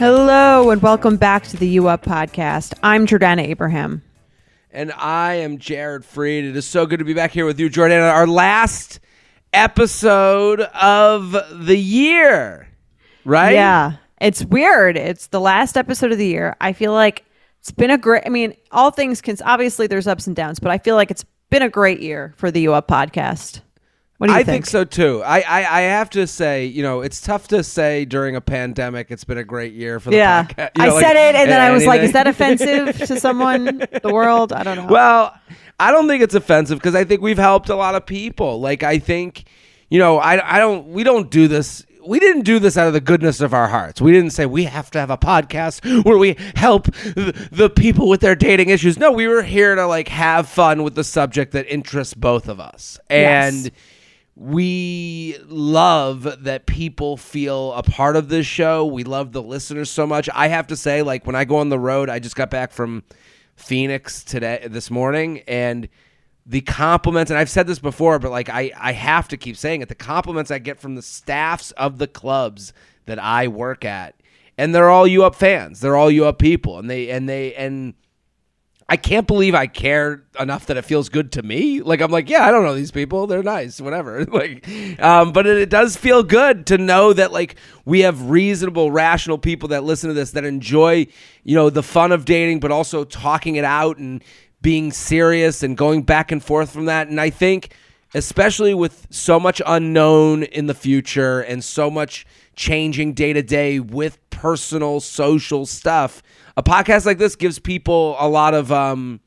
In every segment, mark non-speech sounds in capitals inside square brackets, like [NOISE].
Hello and welcome back to the U Up podcast. I'm Jordana Abraham. And I am Jared Freid. It is so good to be back here with you, Jordana. Our last episode of the year, right? Yeah. It's weird. It's the last episode of the year. I feel like it's been a great, I mean, all things can, obviously there's ups and downs, but I feel like it's been a great year for the U Up podcast. What do you I think? think so too. I, I, I have to say, you know, it's tough to say during a pandemic it's been a great year for the Yeah. podcast. [LAUGHS] You know, I like, said it and then I was like, is that offensive to [LAUGHS] someone, the world? I don't know. Well, I don't think it's offensive because I think we've helped a lot of people. Like I think, you know, I I don't we don't do this we didn't do this out of the goodness of our hearts. We didn't say we have to have a podcast where we help the, the people with their dating issues. No, we were here to like have fun with the subject that interests both of us. And Yes. We love that people feel a part of this show. We love the listeners so much. I have to say, like when I go on the road, I just got back from Phoenix today, this morning, and the compliments, and I've said this before, but like I, I have to keep saying it. The compliments I get from the staffs of the clubs that I work at, and they're all you up fans. They're all you up people, and they and they and I can't believe I care enough that it feels good to me. Like I'm like, yeah, I don't know these people. They're nice, whatever. [LAUGHS] like, um, but it, it does feel good to know that like we have reasonable, rational people that listen to this that enjoy, you know, the fun of dating, but also talking it out and being serious and going back and forth from that. And I think, especially with so much unknown in the future and so much changing day to day with personal social stuff a podcast like this gives people a lot of um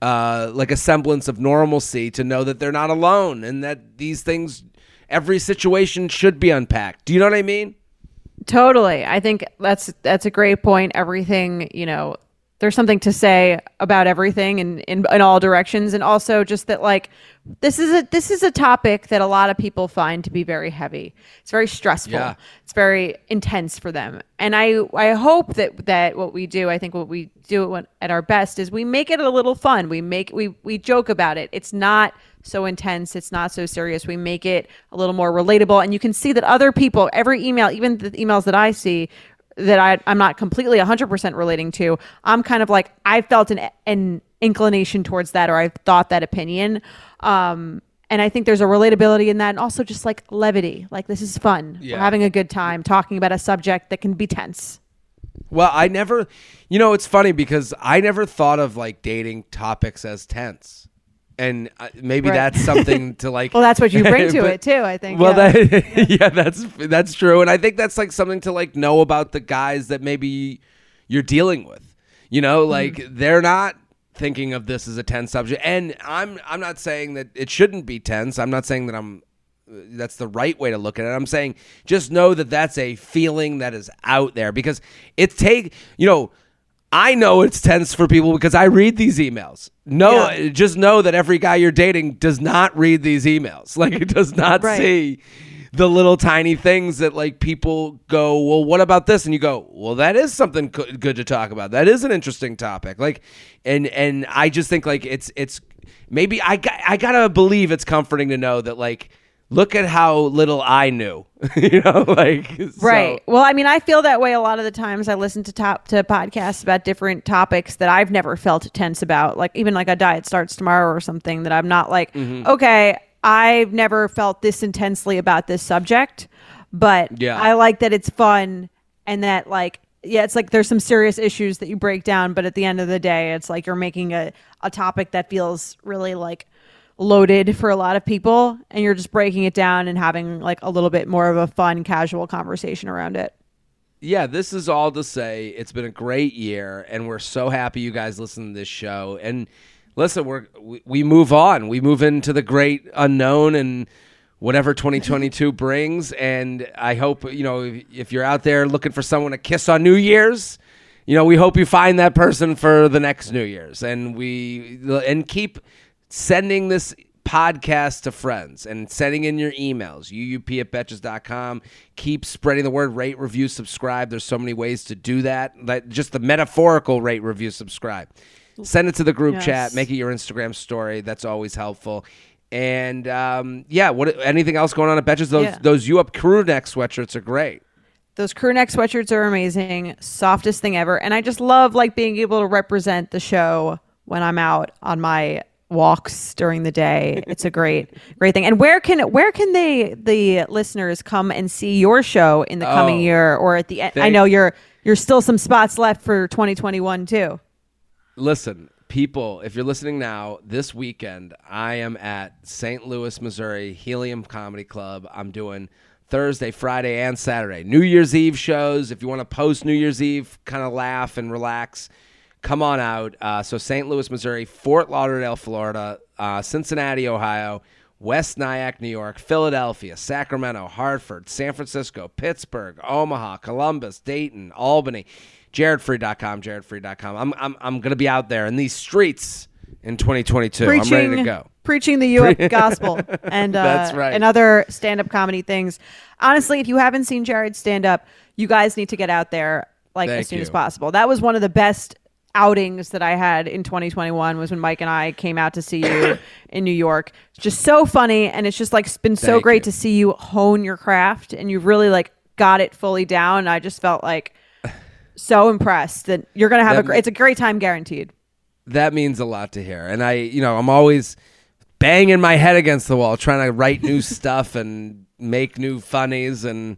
uh like a semblance of normalcy to know that they're not alone and that these things every situation should be unpacked do you know what i mean Totally. I think that's that's a great point. Everything, you know, there's something to say about everything in, in in all directions and also just that like this is a this is a topic that a lot of people find to be very heavy. It's very stressful. Yeah. It's very intense for them. And I I hope that that what we do, I think what we do at our best is we make it a little fun. We make we we joke about it. It's not so intense. It's not so serious. We make it a little more relatable. And you can see that other people, every email, even the emails that I see that I, I'm not completely 100% relating to, I'm kind of like, I felt an, an inclination towards that or I thought that opinion. Um, and I think there's a relatability in that. And also just like levity. Like, this is fun. Yeah. We're having a good time talking about a subject that can be tense. well i never you know it's funny because i never thought of like dating topics as tense and uh, maybe Right. that's something to [LAUGHS] like Well, that's what you bring [LAUGHS] to But- it too, I think. Well, yeah. that [LAUGHS] yeah, that's that's true, and I think that's like something to like know about the guys that maybe you're dealing with. You know, Mm-hmm. like they're not thinking of this as a tense subject, and I'm I'm not saying that it shouldn't be tense. I'm not saying that I'm that's the right way to look at it. I'm saying just know that that's a feeling that is out there because it take you know. I know it's tense for people because I read these emails. No, Yeah. just know that every guy you're dating does not read these emails. [LAUGHS] Like it does not Right. see the little tiny things that like people go, "Well, what about this?" and you go, "Well, that is something co- good to talk about. That is an interesting topic." Like and and I just think like it's it's maybe I got, I got to believe it's comforting to know that like look at how little I knew. [LAUGHS] you know, like so- Right. Well, I mean, I feel that way a lot of the times. I listen to top to podcasts about different topics that I've never felt tense about, like even like a diet starts tomorrow or something that I'm not like, Mm-hmm. okay, I've never felt this intensely about this subject, but Yeah. I like that it's fun and that like yeah, it's like there's some serious issues that you break down, but at the end of the day, it's like you're making a, a topic that feels really like loaded for a lot of people, and you're just breaking it down and having like a little bit more of a fun, casual conversation around it. yeah, this is all to say it's been a great year, and we're so happy you guys listen to this show. And listen, we're we, we move on. We move into the great unknown and whatever 2022 [LAUGHS] brings. And I hope you know if, if you're out there looking for someone to kiss on New Year's. You know, we hope you find that person for the next New Year's, and we and keep sending this podcast to friends and sending in your emails uup at betches.com keep spreading the word rate review subscribe. There's so many ways to do that. Like just the metaphorical rate review subscribe. Send it to the group Yes. chat make it your instagram story. That's always helpful. And um, yeah what anything else going on at betches? Those Yeah. those you up crew neck sweatshirts are great. Those crew neck sweatshirts are amazing, softest thing ever, and I just love like being able to represent the show when I'm out on my walks during the day. It's a great, [LAUGHS] great thing. And where can where can they the listeners come and see your show in the coming Oh, year or at the end? I know you're you're still some spots left for 2021 too. Listen, people, if you're listening now, this weekend I am at St. Louis, Missouri, Helium Comedy Club. I'm doing Thursday, Friday, and Saturday. New Year's Eve shows. If you want to post New Year's Eve, kind of laugh and relax, come on out. Uh, so, St. Louis, Missouri, Fort Lauderdale, Florida, uh, Cincinnati, Ohio, West Nyack, New York, Philadelphia, Sacramento, Hartford, San Francisco, Pittsburgh, Omaha, Columbus, Dayton, Albany. JaredFreid.com, JaredFreid.com. I'm I'm I'm gonna be out there in these streets in 2022. I'm ready to go. preaching the [LAUGHS] gospel and uh, That's right. and other stand up comedy things. Honestly, if you haven't seen Jared stand up, you guys need to get out there like Thank as soon as possible. That was one of the best outings that I had in 2021 was when Mike and I came out to see you [COUGHS] in New York. It's just so funny and it's just like it's been so Thank great you. to see you hone your craft and you've really like got it fully down. I just felt like [SIGHS] so impressed that you're gonna have That a great. It's a great time guaranteed. That means a lot to hear. And I, you know, I'm always banging my head against the wall trying to write new [LAUGHS] stuff and make new funnies and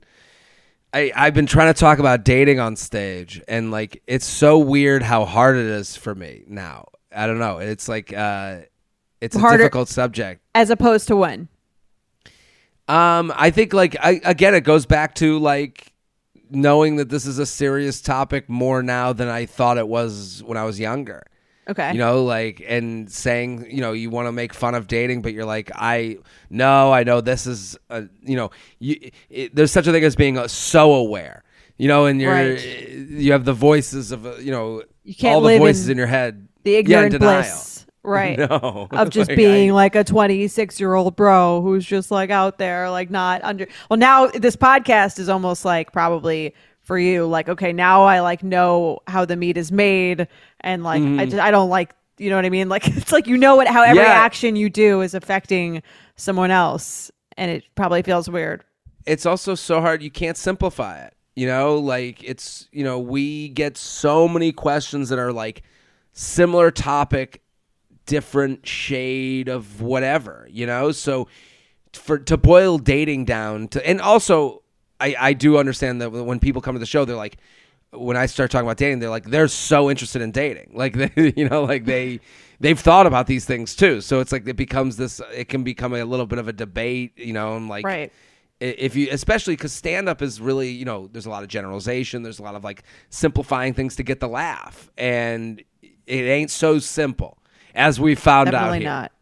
I, I've been trying to talk about dating on stage and like it's so weird how hard it is for me now. I don't know. It's like uh it's a Harder- difficult subject. As opposed to when. Um, I think like I again, it goes back to like knowing that this is a serious topic more now than I thought it was when I was younger. Okay. You know, like and saying, you know, you want to make fun of dating, but you're like, I no, I know this is, a, you know, you, it, there's such a thing as being uh, so aware. You know, and you're Right. you have the voices of uh, you know You all the voices in in your head. the Yeah, ignorant denial. bliss [LAUGHS] right No, of just [LAUGHS] Like, being I- like a 26 year old bro who's just like out there like not under well now this podcast is almost like probably for you like okay now i like know how the meat is made and like Mm-hmm. I, just, I don't like you know what i mean [LAUGHS] like it's like you know what how every Yeah. action you do is affecting someone else and it probably feels weird it's also so hard you can't simplify it you know like it's you know we get so many questions that are like similar topic different shade of whatever you know so for to boil dating down to and also i i do understand that when people come to the show they're like when i start talking about dating they're like they're so interested in dating. [LAUGHS] Like they you know like they they've thought about these things too. So it's like it becomes this it can become a little bit of a debate you know and like Right. if you especially because stand up is really you know there's a lot of generalization. There's a lot of like simplifying things to get the laugh. And it ain't so simple as we found out definitely here. not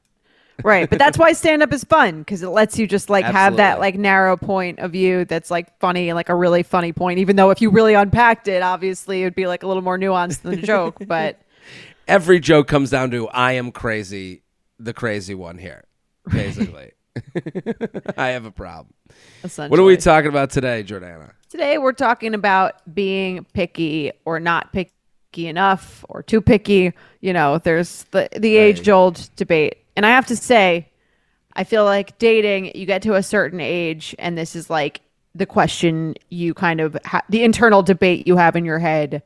right but that's why stand up is fun because it lets you just like have that like narrow point of view that's like funny like a really funny point even though if you really unpacked it obviously it would be like a little more nuanced than a joke [LAUGHS] but every joke comes down to i am crazy the crazy one here basically. [LAUGHS] I have a problem. What are we talking about today jordana? Today we're talking about being picky or not picky enough or too picky you know there's the the age old debate and i have to say i feel like dating you get to a certain age and this is like the question you kind of ha- the internal debate you have in your head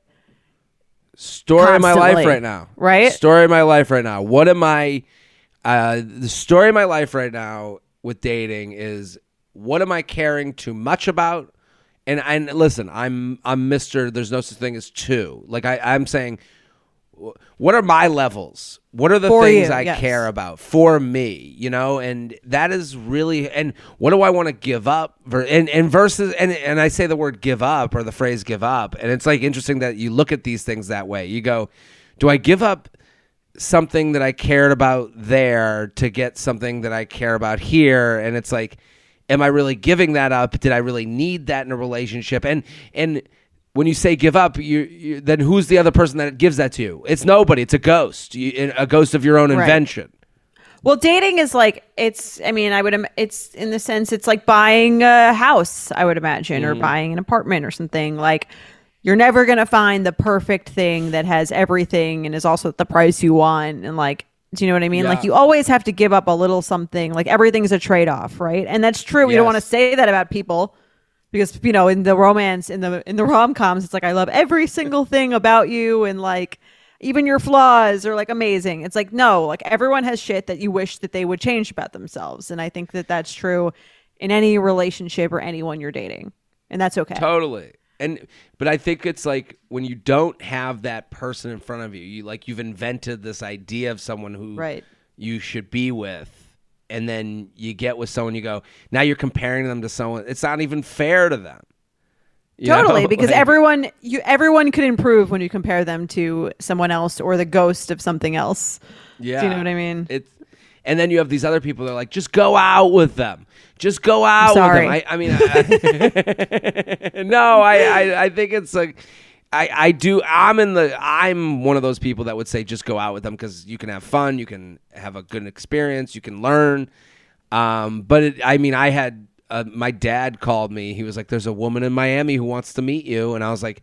story of my life right now right? story of my life right now what am i uh the story of my life right now with dating is what am i caring too much about and and listen, I'm I'm Mister. There's no such thing as two. Like I I'm saying, what are my levels? What are the For things you, I yes. care about for me? You know, and that is really. And what do I want to give up? And and versus and and I say the word give up or the phrase give up, and it's like interesting that you look at these things that way. You go, do I give up? something that I cared about there to get something that I care about here and it's like am I really giving that up did I really need that in a relationship and and when you say give up you, you then who's the other person that gives that to you it's nobody it's a ghost you, a ghost of your own Right. invention Well, dating is like it's. I mean, I would. im- It's in the sense it's like buying a house. I would imagine, Mm-hmm. or buying an apartment or something. Like you're never gonna find the perfect thing that has everything and is also at the price you want. And like, do you know what I mean? Like you always have to give up a little something. Like everything's a trade off, right? And that's true. We don't want to say that about people. Because you know, in the romance, in the in the rom coms, it's like I love every single thing about you, and like even your flaws are like amazing. It's like no, like everyone has shit that you wish that they would change about themselves, and I think that that's true in any relationship or anyone you're dating, and that's okay. Totally. And but I think it's like when you don't have that person in front of you, you like you've invented this idea of someone who Right. you should be with and then you get with someone you go, now you're comparing them to someone it's not even fair to them. You know? Totally, [LAUGHS] because Like- everyone you everyone could improve when you compare them to someone else or the ghost of something else. Yeah. Do you know what I mean? It's and then you have these other people that are like, just go out with them. Just go out sorry. with them. I, I mean, I, [LAUGHS] no, I, I, I think it's like, I, I do. I'm in the. I'm one of those people that would say just go out with them because you can have fun, you can have a good experience, you can learn. Um, but it, I mean, I had uh, my dad called me. He was like, "There's a woman in Miami who wants to meet you," and I was like,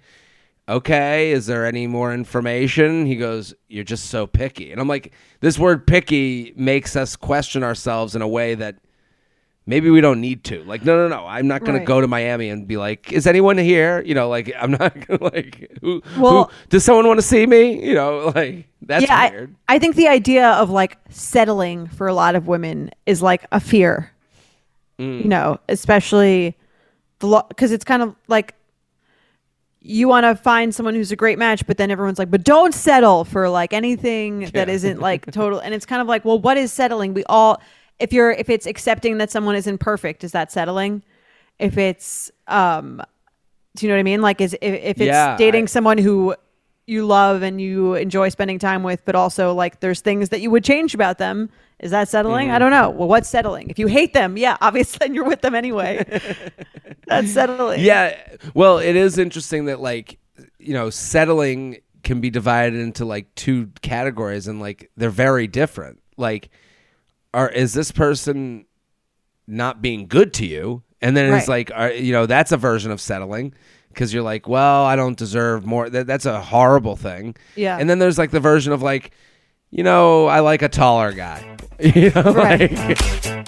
okay, is there any more information? He goes, you're just so picky. And I'm like, this word picky makes us question ourselves in a way that maybe we don't need to. Like, no, no, no. I'm not going Right. to go to Miami and be like, is anyone here? You know, like, I'm not [LAUGHS] going to, like, who, Well- who, does someone want to see me? You know, [LAUGHS] like, that's yeah, weird. I, I think the idea of like settling for a lot of women is like a fear. Mm. You know, especially the law, because it's kind of like you want to find someone who's a great match, but then everyone's like, but don't settle for like anything that Yeah. isn't like [LAUGHS] total. And it's kind of like, well, what is settling? We all, if you're, if it's accepting that someone isn't perfect, is that settling? If it's, um, do you know what I mean? Like, is if, if it's Yeah, dating I- someone who you love and you enjoy spending time with, but also like there's things that you would change about them. Is that settling? Mm-hmm. I don't know. Well, what's settling? If you hate them, yeah, [LAUGHS] obviously then you're with them anyway. [LAUGHS] That's settling. Yeah. Well, it is interesting that like you know, settling can be divided into like two categories and like they're very different. Like are is this person not being good to you? And then it's like are, you know, that's a version of settling because you're like, well, I don't deserve more. That, that's a horrible thing. Yeah. And then there's like the version of like, you know, I like a taller guy. [LAUGHS] You know, Right. like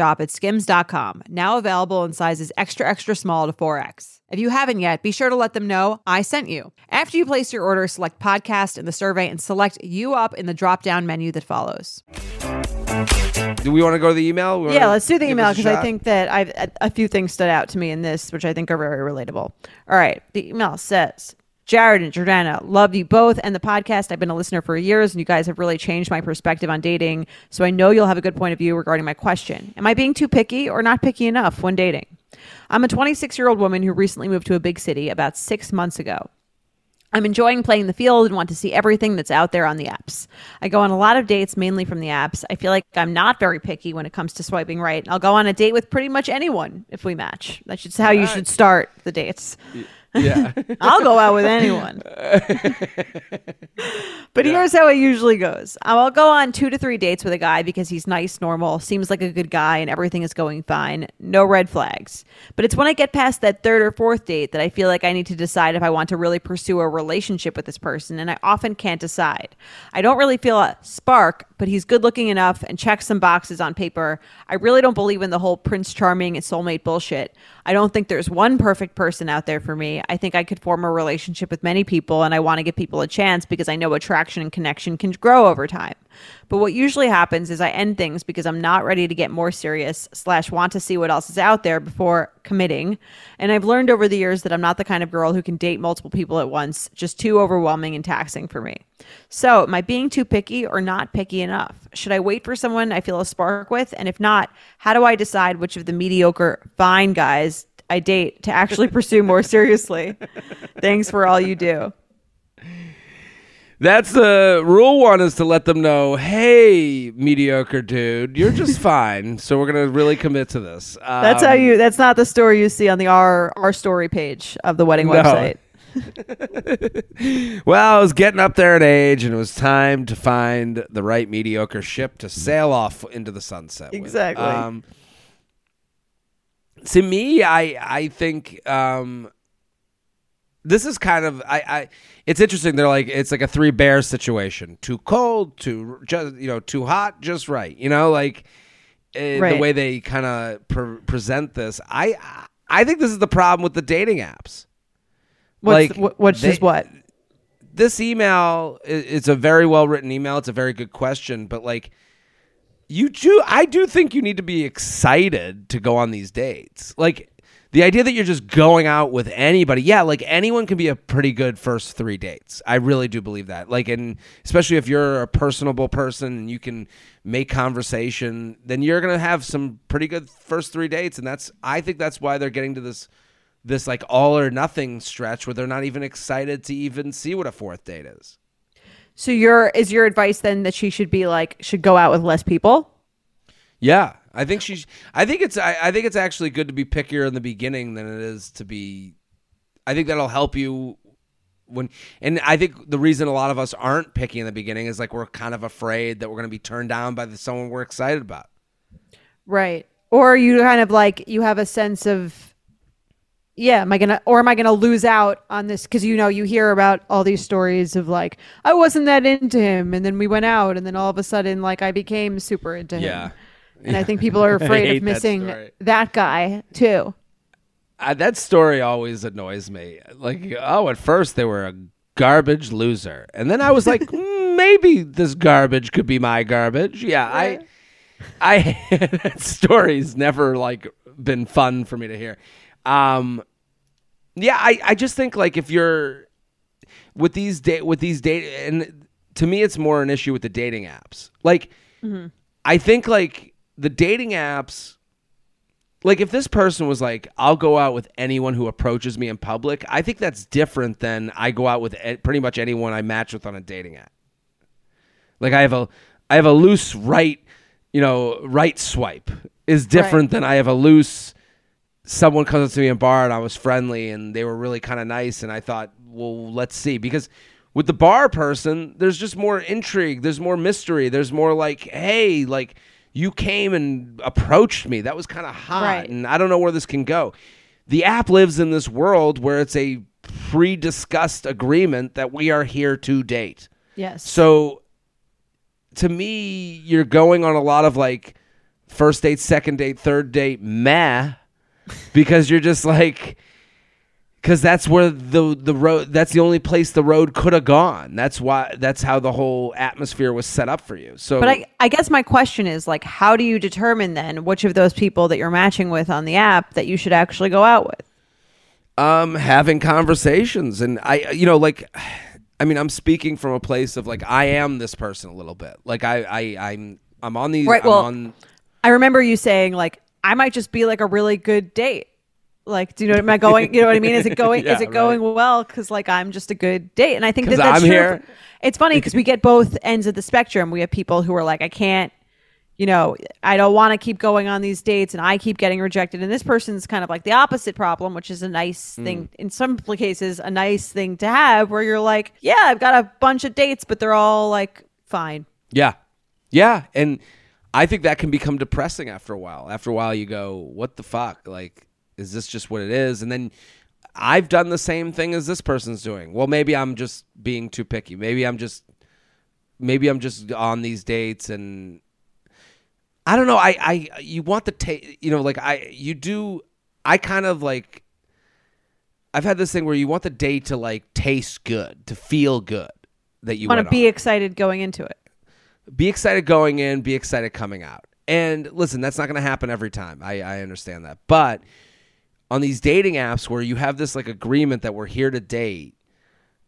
shop at skims.com, now available in sizes extra, extra small to 4X. If you haven't yet, be sure to let them know I sent you. After you place your order, select podcast in the survey and select you up in the drop down menu that follows. do we want to go to the email? We Yeah, let's do the email because I think that I've a, a few things stood out to me in this, which I think are very relatable. All right, the email says, Jared and Jordana, love you both and the podcast. I've been a listener for years, and you guys have really changed my perspective on dating. So I know you'll have a good point of view regarding my question. Am I being too picky or not picky enough when dating? I'm a 26 year old woman who recently moved to a big city about six months ago. I'm enjoying playing the field and want to see everything that's out there on the apps. I go on a lot of dates, mainly from the apps. I feel like I'm not very picky when it comes to swiping right. I'll go on a date with pretty much anyone if we match. That's just how you should start the dates. Yeah. [LAUGHS] I'll go out with anyone. [LAUGHS] but here's how it usually goes I'll go on two to three dates with a guy because he's nice, normal, seems like a good guy, and everything is going fine. No red flags. But it's when I get past that third or fourth date that I feel like I need to decide if I want to really pursue a relationship with this person, and I often can't decide. I don't really feel a spark, but he's good looking enough and checks some boxes on paper. I really don't believe in the whole Prince Charming and soulmate bullshit. I don't think there's one perfect person out there for me. I think I could form a relationship with many people, and I want to give people a chance because I know attraction and connection can grow over time. But what usually happens is I end things because I'm not ready to get more serious slash want to see what else is out there before committing. And I've learned over the years that I'm not the kind of girl who can date multiple people at once, just too overwhelming and taxing for me. So, am I being too picky or not picky enough? Should I wait for someone I feel a spark with? And if not, how do I decide which of the mediocre, fine guys I date to actually [LAUGHS] pursue more seriously? Thanks for all you do. That's the rule one is to let them know, hey, mediocre dude, you're just [LAUGHS] fine. So we're gonna really commit to this. Um, That's how you. That's not the story you see on the our our story page of the wedding No. website. [LAUGHS] Well, I was getting up there in age, and it was time to find the right mediocre ship to sail off into the sunset. with. Exactly. Um, to me, I I think um, this is kind of I, I. It's interesting. They're like it's like a three bears situation: too cold, too just you know, too hot, just right. You know, like uh, the way they kind of pre- present this. I I think this is the problem with the dating apps. What's Like, wh- which is what? this email i- it's a very well written email it's a very good question but like you do i do think you need to be excited to go on these dates. Like the idea that you're just going out with anybody yeah like anyone can be a pretty good first three dates. I really do believe that. Like and especially if you're a personable person and you can make conversation then you're gonna have some pretty good first three dates. And that's i think that's why they're getting to this this like all or nothing stretch where they're not even excited to even see what a fourth date is. So your is your advice then that she should be like should go out with less people? Yeah, I think she's. I think it's. I, I think it's actually good to be pickier in the beginning than it is to be. I think that'll help you when. And I think the reason a lot of us aren't picky in the beginning is like we're kind of afraid that we're going to be turned down by the, someone we're excited about. Right. Or you kind of like you have a sense of yeah, am I gonna or am I gonna lose out on this? Because you know you hear about all these stories of like I wasn't that into him, and then we went out, and then all of a sudden like I became super into him. Yeah. And I think [LAUGHS] people are afraid of missing story. that guy too. Uh, that story always annoys me. Like, oh, at first they were a garbage loser, and then I was like, [LAUGHS] "Mm, maybe this garbage could be my garbage. Yeah, I, I, [LAUGHS] that story's never like been fun for me to hear. Um, yeah, I, I just think like if you're with these date with these date, and to me, it's more an issue with the dating apps. Like, mm-hmm. I think like the dating apps like if this person was like i'll go out with anyone who approaches me in public i think that's different than i go out with pretty much anyone i match with on a dating app. Like i have a i have a loose right you know right swipe is different than i have a loose someone comes up to me in bar and i was friendly and they were really kind of nice and i thought well let's see because with the bar person there's just more intrigue there's more mystery there's more like hey like you came and approached me that was kind of hot Right. and i don't know where this can go the app lives in this world where it's a pre-discussed agreement that we are here to date Yes. so to me, you're going on a lot of like first date, second date, third date, meh, because you're just like, because that's where the the road. That's the only place the road could have gone. That's why. That's how the whole atmosphere was set up for you. So, But I, I guess my question is like, how do you determine then which of those people that you're matching with on the app that you should actually go out with? um having conversations and i you know like i mean i'm speaking from a place of like i am this person a little bit like i i i'm i'm on these Right, I'm well- on I remember you saying like I might just be like a really good date. Like, do you know am I going? You know what I mean? Is it [LAUGHS] going? Yeah, is it going well? Because like I'm just a good date, and I think that that's I'm true. here. It's funny because we get both ends of the spectrum. We have people who are like, I can't, you know, I don't want to keep going on these dates, and I keep getting rejected. And this person's kind of like the opposite problem, which is a nice Hmm. thing in some cases, a nice thing to have, where you're like, yeah, I've got a bunch of dates, but they're all like fine. Yeah. Yeah. And I think that can become depressing after a while. After a while, you go, what the fuck? Like, is this just what it is? And then I've done the same thing as this person's doing. Well, maybe I'm just being too picky. Maybe I'm just, maybe I'm just on these dates and I don't know. I, I, you want the taste, you know, like I, you do, I kind of like, I've had this thing where you want the date to like taste good, to feel good that you want to be on excited going into it. Be excited going in, be excited coming out. And listen, that's not going to happen every time. I, I understand that. But on these dating apps where you have this like agreement that we're here to date,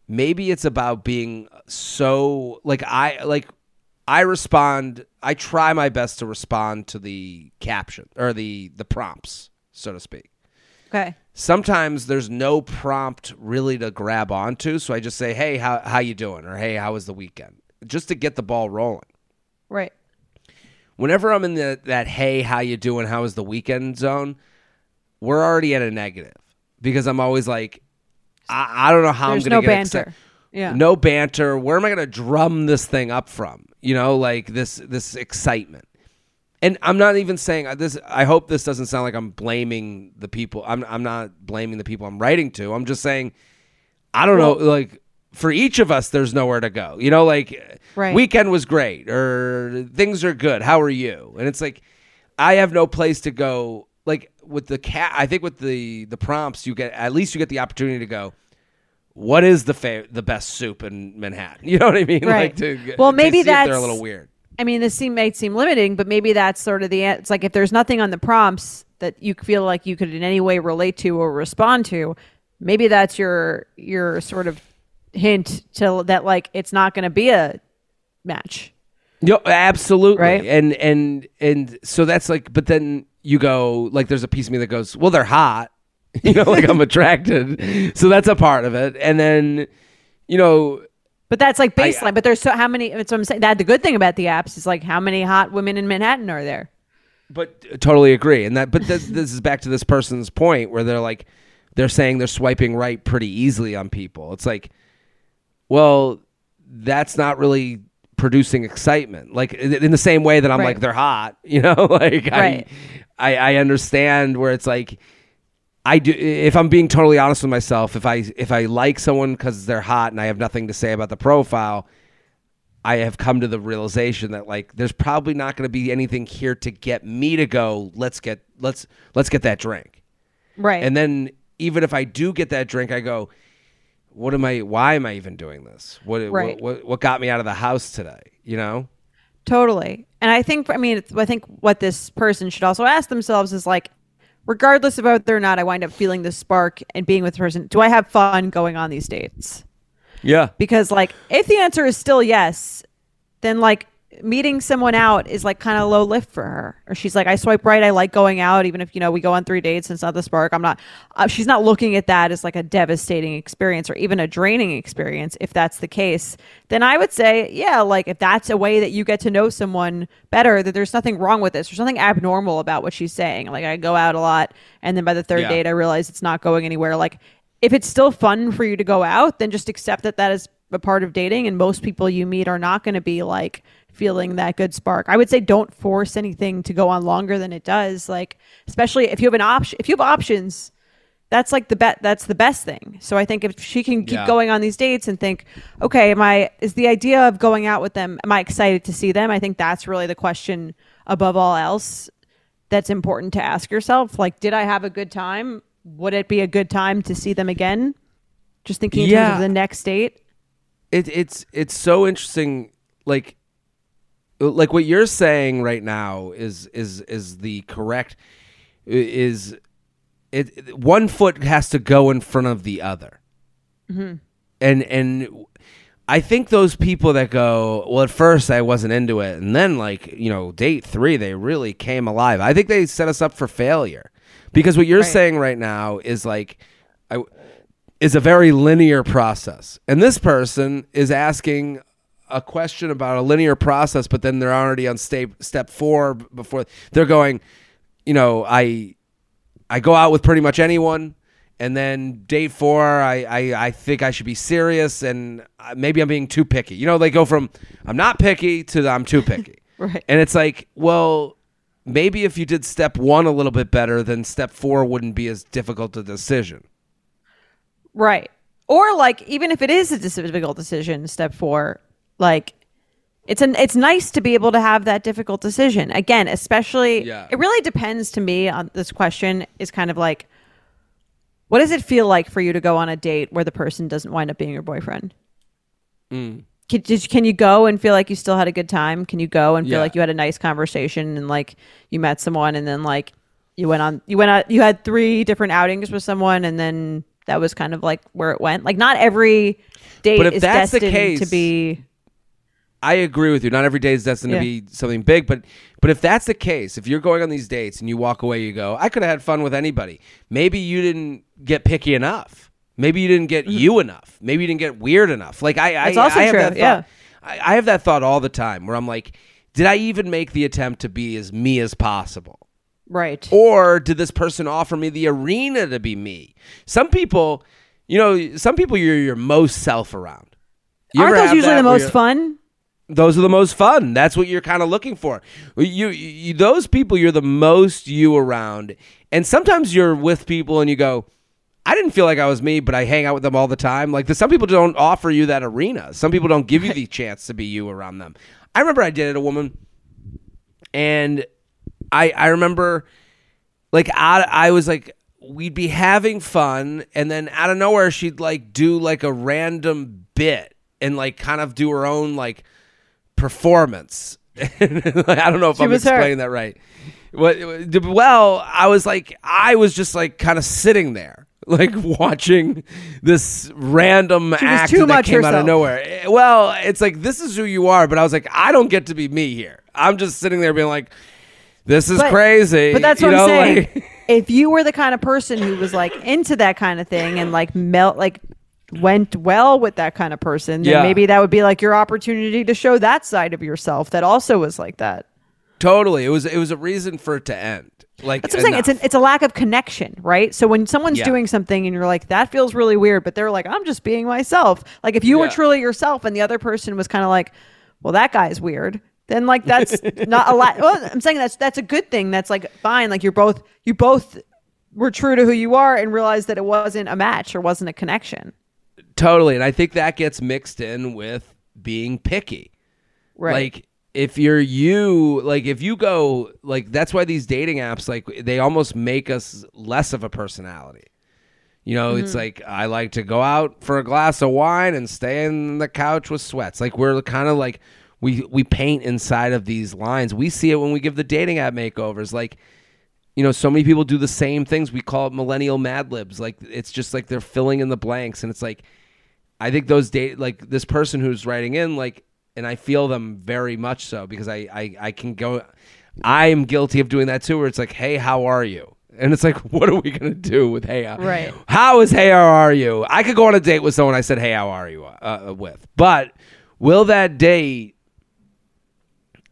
maybe it's about being so like I like I respond, I try my best to respond to the caption or the the prompts, so to speak. Okay. Sometimes there's no prompt really to grab onto, so I just say, "Hey, how how you doing?" or "Hey, how was the weekend?" Just to get the ball rolling Right. whenever I'm in the that hey how you doing How is the weekend zone, we're already at a negative because I'm always like I, I don't know how There's I'm gonna get banter. Yeah. no banter. Where am I gonna drum this thing up from? You know, like this this excitement. And I'm not even saying uh, this. I hope this doesn't sound like I'm blaming the people. I'm I'm not blaming the people I'm writing to. I'm just saying I don't know. Like for each of us, there's nowhere to go. You know, like Right. weekend was great or things are good. How are you? And it's like I have no place to go. Like with the cat, I think with the the prompts, you get at least you get the opportunity to go. What is the fa- the best soup in Manhattan? [LAUGHS] You know what I mean? Right. Like to, Well, maybe if they're a little weird. I mean, this seem might seem limiting, but maybe that's sort of the. It's like if there's nothing on the prompts that you feel like you could in any way relate to or respond to, maybe that's your your sort of hint to that like it's not going to be a match. No, absolutely. Right? And and and so that's like but then you go like there's a piece of me that goes, "Well, they're hot." [LAUGHS] You know, like I'm [LAUGHS] attracted. So that's a part of it. And then you know, But that's like I- baseline. but there's so how many? That's what I'm saying. That the good thing about the apps is like how many hot women in Manhattan are there? but uh, totally agree. And that but this, this is back to this person's point where they're like they're saying they're swiping right pretty easily on people. It's like well, that's not really producing excitement. Like in the same way that I'm Right. like they're hot, [LAUGHS] you know? [LAUGHS] like Right. I, I I understand where it's like I do if I'm being totally honest with myself, if I if I like someone cuz they're hot and I have nothing to say about the profile, I have come to the realization that like there's probably not going to be anything here to get me to go, let's get let's let's get that drink. Right. And then even if I do get that drink, I go, what am I? Why am I even doing this? What Right. what, what what got me out of the house today? You know? Totally. And I think, I mean, it's- I think what this person should also ask themselves is like, regardless of whether or not I wind up feeling the spark and being with the person, do I have fun going on these dates? Yeah. Because, like, if the answer is still yes, then like meeting someone out is like kind of low lift for her. Or she's like, I swipe right. I like going out, even if, you know, we go on three dates and it's not the spark. I'm not, uh, she's not looking at that as like a devastating experience or even a draining experience. If that's the case, then I would say, yeah, like if that's a way that you get to know someone better, that there's nothing wrong with this. There's nothing abnormal about what she's saying. Like I go out a lot and then by the third Yeah. date, I realize it's not going anywhere. Like if it's still fun for you to go out, then just accept that that is a part of dating. And most people you meet are not going to be like feeling that good spark. I would say don't force anything to go on longer than it does. Like, especially if you have an option, if you have options, that's like the bet. That's the best thing. So I think if she can keep Yeah. going on these dates and think, okay, am I, is the idea of going out with them, am I excited to see them? I think that's really the question above all else that's important to ask yourself. Like, did I have a good time? Would it be a good time to see them again? Just thinking in terms of the next date. it, it's it's so interesting like like what you're saying right now is is is the correct is it, one foot has to go in front of the other. Mm-hmm. And and I think those people that go, well, at first I wasn't into it, and then like you know, date three, they really came alive. I think they set us up for failure because what you're Right. saying right now is like, I, is a very linear process, and this person is asking a question about a linear process, but then they're already on step step four before they're going. You know, I I go out with pretty much anyone, and then day four, I, I, I think I should be serious, and uh, maybe I'm being too picky. You know, they go from I'm not picky to I'm too [LAUGHS] picky. Right. And it's like, well, maybe if you did step one a little bit better, then step four wouldn't be as difficult a decision. Right. Or like even if it is a difficult decision, step four, like it's an it's nice to be able to have that difficult decision. Again, especially Yeah. it really depends to me on this question is kind of like what does it feel like for you to go on a date where the person doesn't wind up being your boyfriend? Mm. Can, did, can you go and feel like you still had a good time? Can you go and feel Yeah. like you had a nice conversation and like you met someone and then like you went on you went out you had three different outings with someone and then that was kind of like where it went. Like not every date But if is that's the destined case- to be I agree with you. Not every day is destined Yeah. to be something big, but but if that's the case, if you're going on these dates and you walk away, you go, I could have had fun with anybody. Maybe you didn't get picky enough. Maybe you didn't get you enough. Maybe you didn't get weird enough. Like I, Mm-hmm. That's I, also I have true, that thought. yeah. I, I have that thought all the time where I'm like, did I even make the attempt to be as me as possible? right. or did this person offer me the arena to be me? Some people, you know, some people you're your most self around. You Aren't those usually the most fun? Those are the most fun. That's what you're kind of looking for. You, you, those people, you're the most you around, and sometimes you're with people and you go, I didn't feel like I was me, but I hang out with them all the time. Like the, some people don't offer you that arena. Some people don't give you the chance to be you around them. I remember I dated a woman, and I I remember like out, I was like we'd be having fun, and then out of nowhere she'd like do like a random bit and like kind of do her own like performance. [LAUGHS] I don't know if She I'm explaining that right. What- Well, I was like, I was just like kind of sitting there, [LAUGHS] like watching this random act too that much came out of nowhere. Eh, Well, it's like this is who you are, but I was like, I don't get to be me here. I'm just sitting there being like, this is But- crazy. But that's you what know, I'm saying. like- if you were the kind of person who was like into that kind of thing and like melt like went well with that kind of person, then Yeah. maybe that would be like your opportunity to show that side of yourself that also was like that. totally, it was it was a reason for it to end. Like That's what I'm saying. It's an, it's a lack of connection, right? So when someone's Yeah. doing something and you're like, that feels really weird, but they're like, I'm just being myself. Like if you were truly yourself and the other person was kind of like, well, that guy's weird, then like that's [LAUGHS] not a lot. Well, I'm saying that's that's a good thing. That's like fine. Like you're both you both were true to who you are and realized that it wasn't a match or wasn't a connection. Totally, and I think that gets mixed in with being picky. Right. Like if you're you, like if you go, like that's why these dating apps, like they almost make us less of a personality. You know, Mm-hmm. it's like I like to go out for a glass of wine and stay in the couch with sweats. Like we're kind of like we we paint inside of these lines. We see it when we give the dating app makeovers. Like you know, so many people do the same things. We call it millennial mad libs. Like it's just like they're filling in the blanks, and it's like I think those date like this person who's writing in like, and I feel them very much so because I I, I can go. I am guilty of doing that too. Where it's like, hey, how are you? And it's like, what are we gonna do with hey? How, Right. How is hey? How are you? I could go on a date with someone I said hey, how are you uh, with, but will that date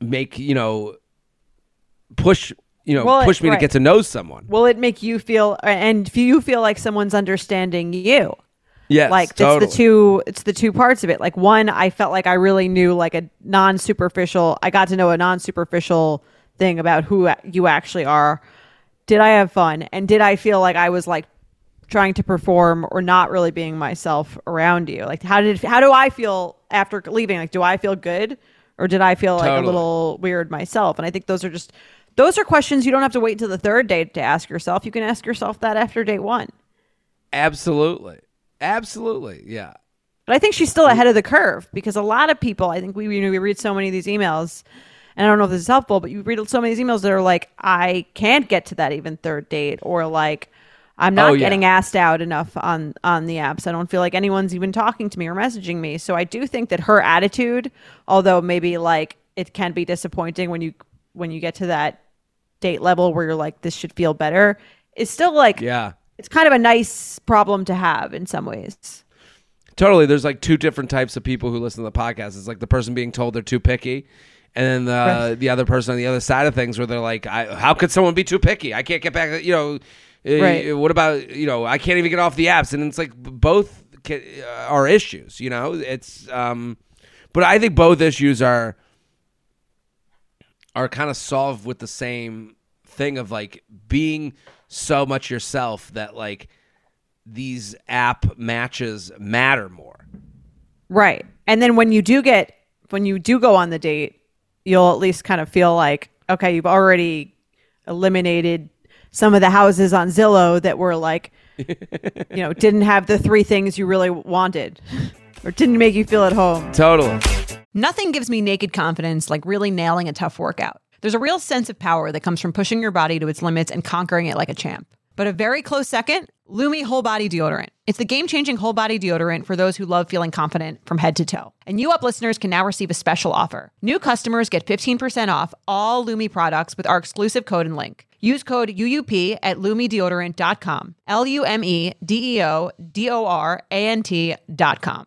make you know push you know Well, it- push me right. to get to know someone? Will it make you feel and if you feel like someone's understanding you? Yes, like totally. it's the two it's the two parts of it. Like one i felt like i really knew like a non-superficial i got to know a non-superficial thing about who you actually are. Did i have fun? And did i feel like i was like trying to perform or not really being myself around you? Like how did how do i feel after leaving? Like do i feel good or did i feel like Totally. a little weird myself? And i think those are just those are questions you don't have to wait until the third date to ask yourself. You can ask yourself that after date one. Absolutely, absolutely, yeah. But I think she's still ahead of the curve because a lot of people, I think we you know, we read so many of these emails, and I don't know if this is helpful, but you read so many of these emails that are like, I can't get to that even third date, or like, I'm not Oh, yeah. getting asked out enough on on the apps. I don't feel like anyone's even talking to me or messaging me. So I do think that her attitude, although maybe like it can be disappointing when you when you get to that date level where you're like this should feel better, is still like Yeah. It's kind of a nice problem to have in some ways. Totally. There's like two different types of people who listen to the podcast. It's like the person being told they're too picky, and then the Right. the other person on the other side of things where they're like, I, "How could someone be too picky? I can't get back." You know, eh, Right. what about you know? I can't even get off the apps, and it's like both ca- are issues. You know, it's um, but I think both issues are are kind of solved with the same thing of like being so much yourself that like these app matches matter more. Right. And then when you do get when you do go on the date, you'll at least kind of feel like okay, you've already eliminated some of the houses on Zillow that were like [LAUGHS] you know, didn't have the three things you really wanted or didn't make you feel at home. Totally. Nothing gives me naked confidence like really nailing a tough workout. There's a real sense of power that comes from pushing your body to its limits and conquering it like a champ. But a very close second, Lume Whole Body Deodorant. It's the game changing whole body deodorant for those who love feeling confident from head to toe. And you up listeners can now receive a special offer. New customers get 15% off all Lume products with our exclusive code and link. Use code UUP at lumedeodorant.com. L U M E D E O D O R A N T.com.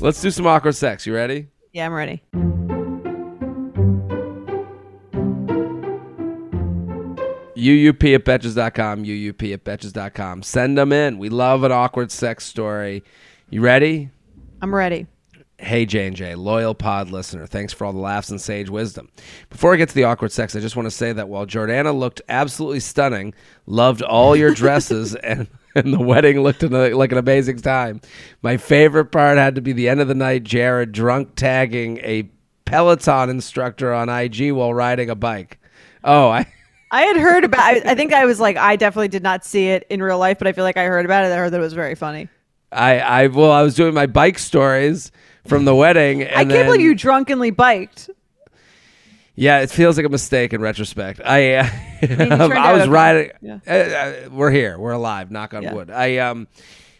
Let's do some awkward sex. You ready? Yeah, I'm ready. UUP at betches.com. UUP at betches.com. Send them in. We love an awkward sex story. You ready? I'm ready. Hey J&J, loyal pod listener. Thanks for all the laughs and sage wisdom. Before I get to the awkward sex, I just want to say that while Jordana looked absolutely stunning, loved all your dresses, [LAUGHS] and, [LAUGHS] and the wedding looked an, like an amazing time, my favorite part had to be the end of the night, Jared drunk tagging a Peloton instructor on IG while riding a bike. Oh, I... [LAUGHS] I had heard about I, I think I was like I definitely did not see it in real life, but I feel like I heard about it. I heard that it was very funny. I, I well, I was doing my bike stories from the wedding. And I can't then- believe you drunkenly biked. Yeah, it feels like a mistake in retrospect. I uh, I [LAUGHS] was okay. riding. Yeah. Uh, uh, we're here. We're alive. Knock on Yeah. wood. I um,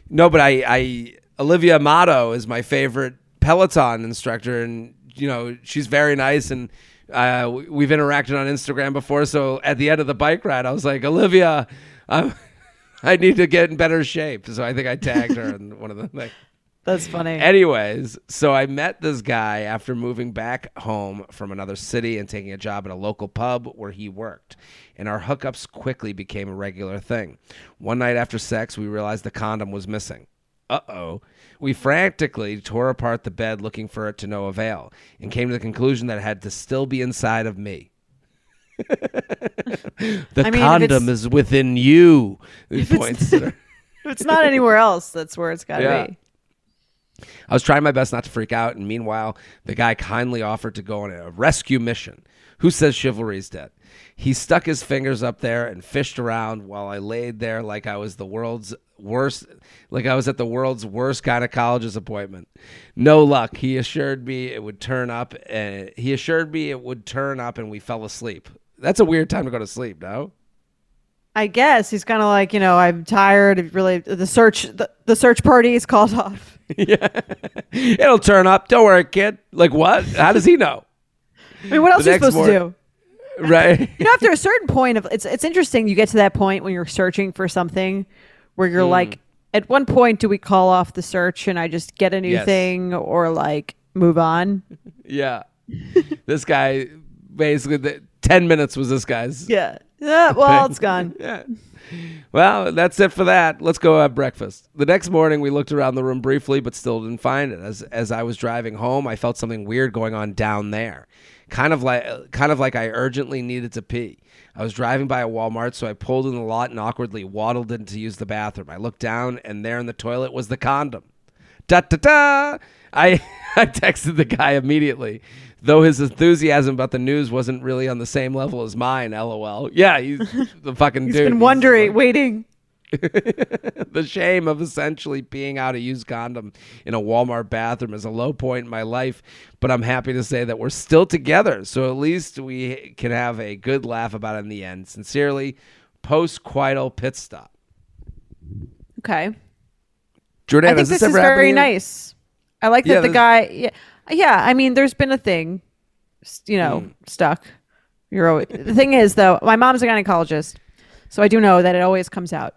no, but I I Olivia Amato is my favorite Peloton instructor, and you know she's very nice, and uh, we- we've interacted on Instagram before. So at the end of the bike ride, I was like, Olivia, I'm, [LAUGHS] I need to get in better shape. So I think I tagged her in one of the things. That's funny. Anyways, so I met this guy after moving back home from another city and taking a job at a local pub where he worked. And our hookups quickly became a regular thing. One night after sex, we realized the condom was missing. Uh oh. We frantically tore apart the bed looking for it to no avail and came to the conclusion that it had to still be inside of me. [LAUGHS] the I mean, condom is within you. He [LAUGHS] points [LAUGHS] if it's not anywhere else, that's where it's got to Yeah. be. I was trying my best not to freak out, and meanwhile, the guy kindly offered to go on a rescue mission. Who says chivalry's dead? He stuck his fingers up there and fished around while I laid there like I was the world's worst, like I was at the world's worst gynecologist appointment. No luck. He assured me it would turn up, and he assured me it would turn up, and we fell asleep. That's a weird time to go to sleep, no? I guess he's kind of like you know I'm tired. Really, the search the, the search party is called [LAUGHS] off. [LAUGHS] yeah, it'll turn up. Don't worry, kid. Like what? How does he know? I mean, what else The are you supposed to do? right. [LAUGHS] you know, after a certain point of it's it's interesting. You get to that point when you're searching for something where you're Hmm. like, at one point, do we call off the search and I just get a new Yes. thing, or like move on? [LAUGHS] Yeah. this guy basically the 10 minutes was this guy's. Yeah. Yeah. Well, it's gone. Yeah. Well, that's it for that. Let's go have breakfast. The next morning, we looked around the room briefly, but still didn't find it. As as I was driving home, I felt something weird going on down there, kind of like kind of like I urgently needed to pee. I was driving by a Walmart, so I pulled in the lot and awkwardly waddled in to use the bathroom. I looked down, and there in the toilet was the condom. Da da da! I [LAUGHS] I texted the guy immediately, though his enthusiasm about the news wasn't really on the same level as mine. LOL. Yeah, he's [LAUGHS] the fucking He's dude. been wondering, waiting. [LAUGHS] the shame of essentially peeing out a used condom in a Walmart bathroom is a low point in my life, but I'm happy to say that we're still together. So at least we can have a good laugh about it in the end. Sincerely, post coital pit stop. Okay. Jordan, I think this, this, is very nice. I like that Yeah, the guy. Yeah, yeah. I mean, there's been a thing, you know, Mm. stuck. You're always, the thing is though. My mom's a gynecologist, so I do know that it always comes out.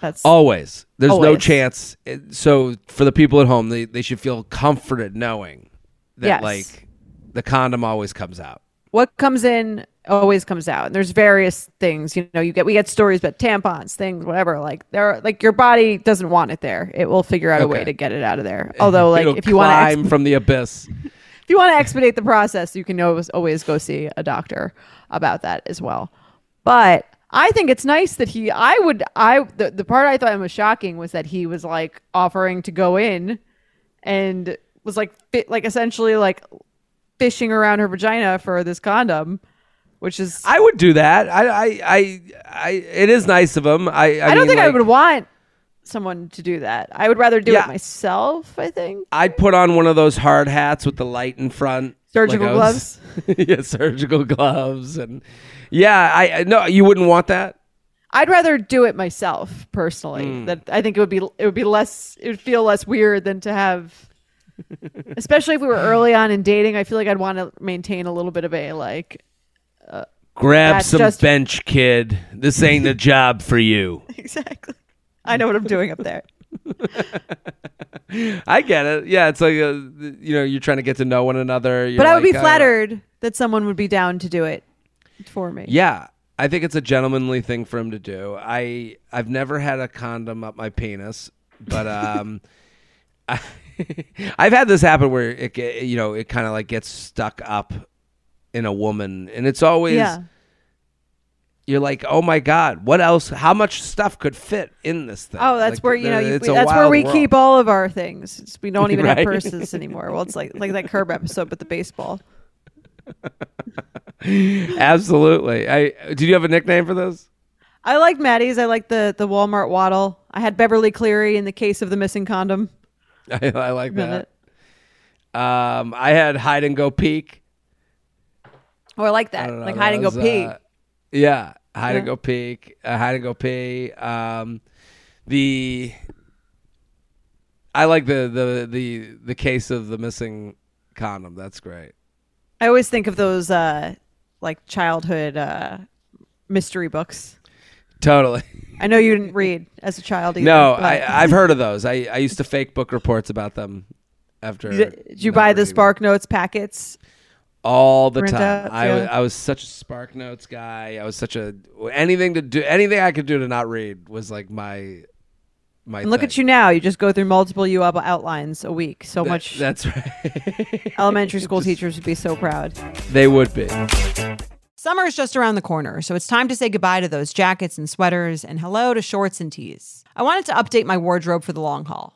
That's Always. There's no chance. It- So for the people at home, they, they should feel comforted knowing that Yes. like the condom always comes out. What comes in always comes out. And there's various things. You know, you get we get stories about tampons, things, whatever. Like there, like your body doesn't want it there. It will figure out a way to get it out of there. Although, like It'll if you want to climb from the abyss. [LAUGHS] if you want to expedite the process, you can always always go see a doctor about that as well. But I think it's nice that he. I would. I the, the part I thought was shocking was that he was like offering to go in, and was like fit, like essentially like fishing around her vagina for this condom, which is. I, I would do that. I, I, I, I it is nice of him. I, I, don't mean, think I would want someone to do that. I would rather do Yeah. it myself. I think I'd put on one of those hard hats with the light in front. surgical like was- gloves. [LAUGHS] yeah, surgical gloves, and yeah, I I- no, you wouldn't want that. I'd rather do it myself personally. Hmm. That I think it would be it would be less it would feel less weird than to have especially if we were early on in dating, I feel like I'd want to maintain a little bit of a like Grab some just- bench, kid. This ain't a job for you. [LAUGHS] exactly. I know what I'm doing up there. [LAUGHS] I get it. Yeah, it's like a, you know, you're trying to get to know one another. But I would like, be uh, flattered that someone would be down to do it for me. Yeah, I think it's a gentlemanly thing for him to do. I I've never had a condom up my penis, but um, [LAUGHS] I, [LAUGHS] I've had this happen where it you know it kind of like gets stuck up in a woman, and it's always Yeah. you're like, oh my god, what else? How much stuff could fit in this thing? Oh, that's Like, where you know you, it's that's where we world. keep all of our things. It's- we don't even have [LAUGHS] purses anymore. Well, it's like like that curb episode with the baseball. [LAUGHS] Absolutely. I did you have a nickname for this? I like Maddie's. I like the the Walmart waddle. I had Beverly Cleary in the case of the missing condom. [LAUGHS] I, I like that. Um, I had hide and go peek. Or like that. know, Like that hide and go was, pee. uh, yeah, hide and go peek, uh, hide and go pee. Um, the I like the the the the case of the missing condom. That's great. I always think of those uh like childhood uh mystery books. Totally. [LAUGHS] I know you didn't read as a child either. no, but- I I've heard of those. I I used to fake book reports about them. After Did, did you buy the reading. SparkNotes packets? all the time. I yeah. was I was such a SparkNotes guy. I was such a anything to do anything I could do to not read was like my my. And look at you now. You just go through multiple U outlines a week. So That- much That's [LAUGHS] right. elementary school teachers would be so proud. they would be. Summer is just around the corner, so it's time to say goodbye to those jackets and sweaters and hello to shorts and tees. I wanted to update my wardrobe for the long haul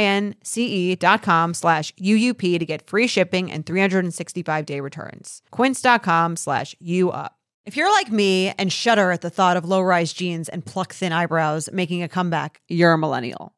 com slash UUP to get free shipping and 365 day returns. Quince.com slash UUP. If you're like me and shudder at the thought of low rise jeans and pluck thin eyebrows making a comeback, you're a millennial.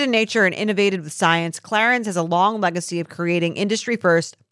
in nature and innovated with science, Clarins has a long legacy of creating industry first,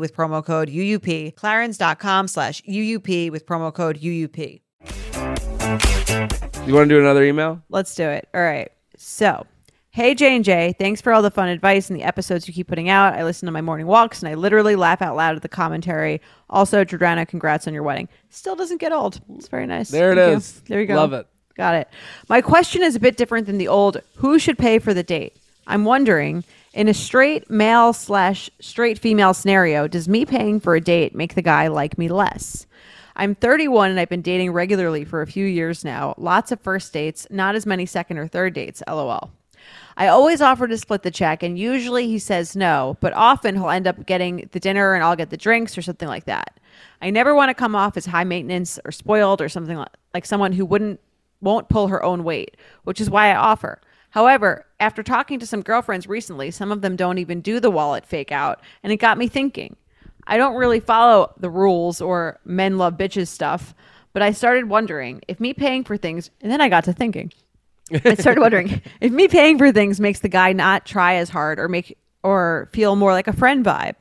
with promo code UUP, clarins.com slash UUP with promo code UUP. You want to do another email? Let's do it. All right. So, hey J and J, thanks for all the fun advice and the episodes you keep putting out. I listen to my morning walks and I literally laugh out loud at the commentary. Also, Jordana, congrats on your wedding. Still doesn't get old. It's very nice. There it Thank you. is. There you go. Love it. Got it. My question is a bit different than the old who should pay for the date? I'm wondering, in a straight male slash straight female scenario, does me paying for a date make the guy like me less? I'm 31 and I've been dating regularly for a few years now. Lots of first dates, not as many second or third dates, lol. I always offer to split the check, and usually he says no, but often he'll end up getting the dinner and I'll get the drinks or something like that. I never want to come off as high maintenance or spoiled or something like, like someone who wouldn't won't pull her own weight, which is why I offer. However, after talking to some girlfriends recently, some of them don't even do the wallet fake out, and it got me thinking. I don't really follow the rules or men love bitches stuff, but I started wondering if me paying for things, and then I got to thinking. I started wondering [LAUGHS] if me paying for things makes the guy not try as hard or make or feel more like a friend vibe.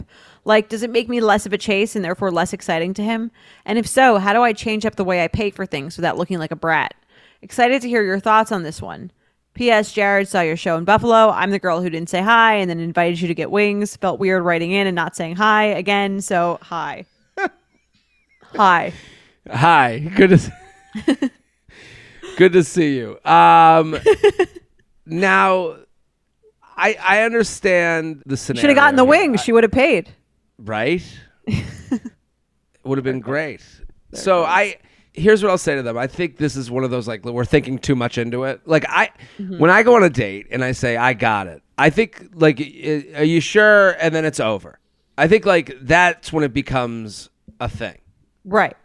Like, does it make me less of a chase and therefore less exciting to him? And if so, how do I change up the way I pay for things without looking like a brat? Excited to hear your thoughts on this one. P.S. Jared saw your show in Buffalo. I'm the girl who didn't say hi and then invited you to get wings. Felt weird writing in and not saying hi again, so hi. [LAUGHS] hi. Hi. Good to see, [LAUGHS] good to see you. Um, [LAUGHS] now, I I understand the scenario. Should have gotten the wings. She would have paid. right? It would have been great. So I here's what I'll say to them. I think this is one of those like we're thinking too much into it. Like I when I go on a date and I say I got it. I think like are you sure and then it's over. I think like that's when it becomes a thing. Right.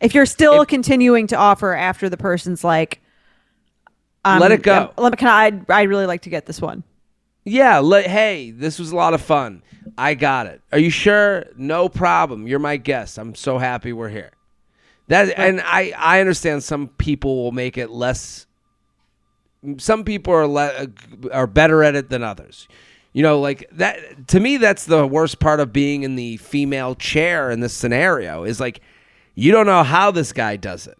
If you're still continuing to offer after the person's like, um, Let it go. um, Let me, can I? I'd really like to get this one. Yeah, le- hey, this was a lot of fun. I got it. Are you sure? No problem. You're my guest. I'm so happy we're here. That and I I understand some people will make it less some people are le- uh, are better at it than others. You know, like that to me that's the worst part of being in the female chair in this scenario is like you don't know how this guy does it.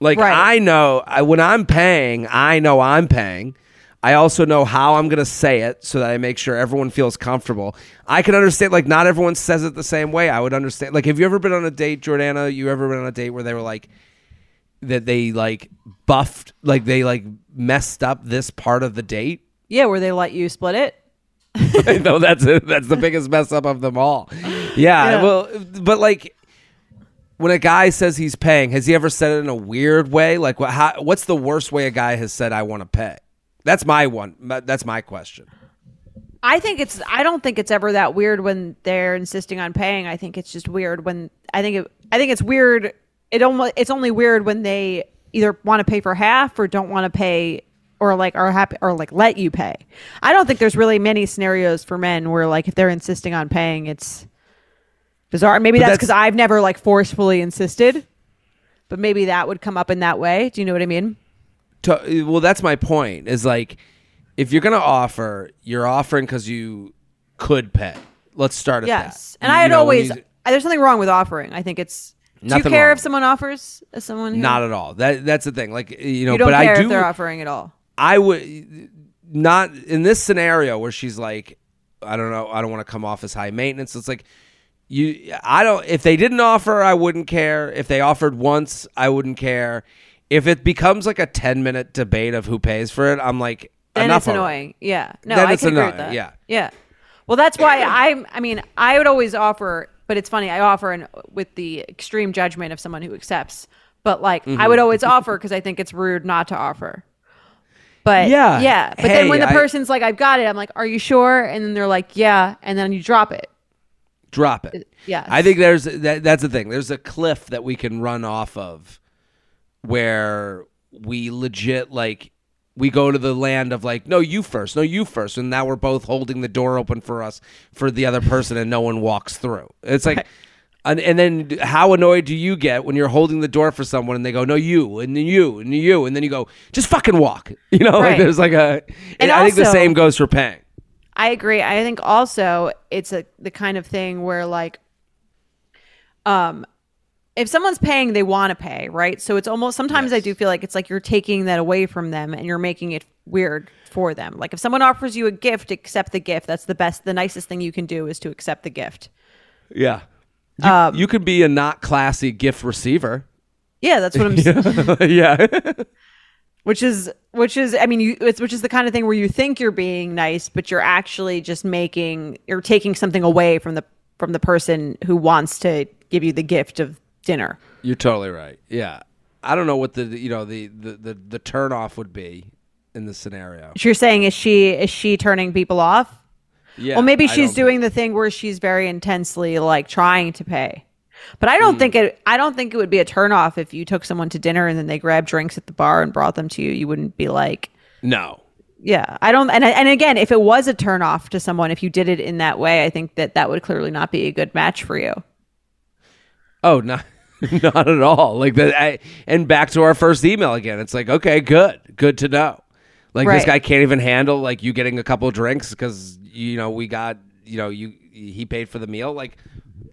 Like Right. I know I, when I'm paying, I know I'm paying. I also know how I'm going to say it so that I make sure everyone feels comfortable. I can understand like not everyone says it the same way. I would understand. Like have you ever been on a date, Jordana? You ever been on a date where they were like that they like buffed like they like messed up this part of the date? Yeah, where they let you split it. [LAUGHS] no, that's that's the biggest mess up of them all. Yeah, Yeah. well, but like when a guy says he's paying, has he ever said it in a weird way? Like, what? How, what's the worst way a guy has said I want to pay? That's my one. That's my question. I think it's. I don't think it's ever that weird when they're insisting on paying. I think it's just weird when. I think it. I think it's weird. It almost. It's only weird when they either want to pay for half or don't want to pay or like are happy or like let you pay. I don't think there's really many scenarios for men where like if they're insisting on paying, it's bizarre. Maybe But that's that's- because I've never like forcefully insisted, but maybe that would come up in that way. Do you know what I mean? To, well that's my point is like if you're gonna offer you're offering because you could pay let's start at Yes, that and You- I had know, always. you- There's nothing wrong with offering. I think it's. Do you care wrong. if someone offers as someone who not at all that that's the thing like you know you don't but care i do if they're offering at all? i would not in this scenario where she's like i don't know i don't want to come off as high maintenance it's like you i don't if they didn't offer i wouldn't care if they offered once i wouldn't care if it becomes like a 10 minute debate of who pays for it i'm like Then it's annoying. Yeah. No, Then I can agree with that. yeah. Yeah. Well, that's why I. I mean, I would always offer, but it's funny. I offer in, with the extreme judgment of someone who accepts. But like, Mm-hmm. I would always offer because I think it's rude not to offer. But Yeah. yeah. But Hey, then when the I- person's like, "I've got it," I'm like, "Are you sure?" And then they're like, "Yeah," and then you drop it. drop it. Yeah. I think there's that, that's the thing. There's a cliff that we can run off of where we legit like we go to the land of like no you first no you first and now we're both holding the door open for us for the other person and no one walks through it's like and, and then how annoyed do you get when you're holding the door for someone and they go no you and then you and then you and then you go just fucking walk [LAUGHS] you know like Right. there's like a And i think the also- same goes for paying I agree. I think also it's a the kind of thing where like um if someone's paying they want to pay, right? So it's almost sometimes I do feel like it's like you're taking that away from them and you're making it weird for them. Like if someone offers you a gift, accept the gift. That's the best the nicest thing you can do is to accept the gift. yeah you, um, you could be a not classy gift receiver Yeah, that's what I'm [LAUGHS] saying. yeah which is which is i mean you it's which is the kind of thing where you think you're being nice but you're actually just making you're taking something away from the from the person who wants to give you the gift of dinner You're totally right. Yeah. I don't know what the you know the the the, the turn off would be in this scenario. You're saying is she is she turning people off Yeah. well maybe she's doing the thing where she's very intensely like trying to pay but i don't Hmm. think it i don't think it would be a turn off if you took someone to dinner and then they grabbed drinks at the bar and brought them to you you wouldn't be like No. Yeah, I don't, and and again, if it was a turn off to someone, if you did it in that way, I think that that would clearly not be a good match for you. Oh, not [LAUGHS] not at all. Like that. I, and back to our first email again. It's like okay, good, good to know. Like this guy can't even handle like you getting a couple drinks because you know we got you know you he paid for the meal. Like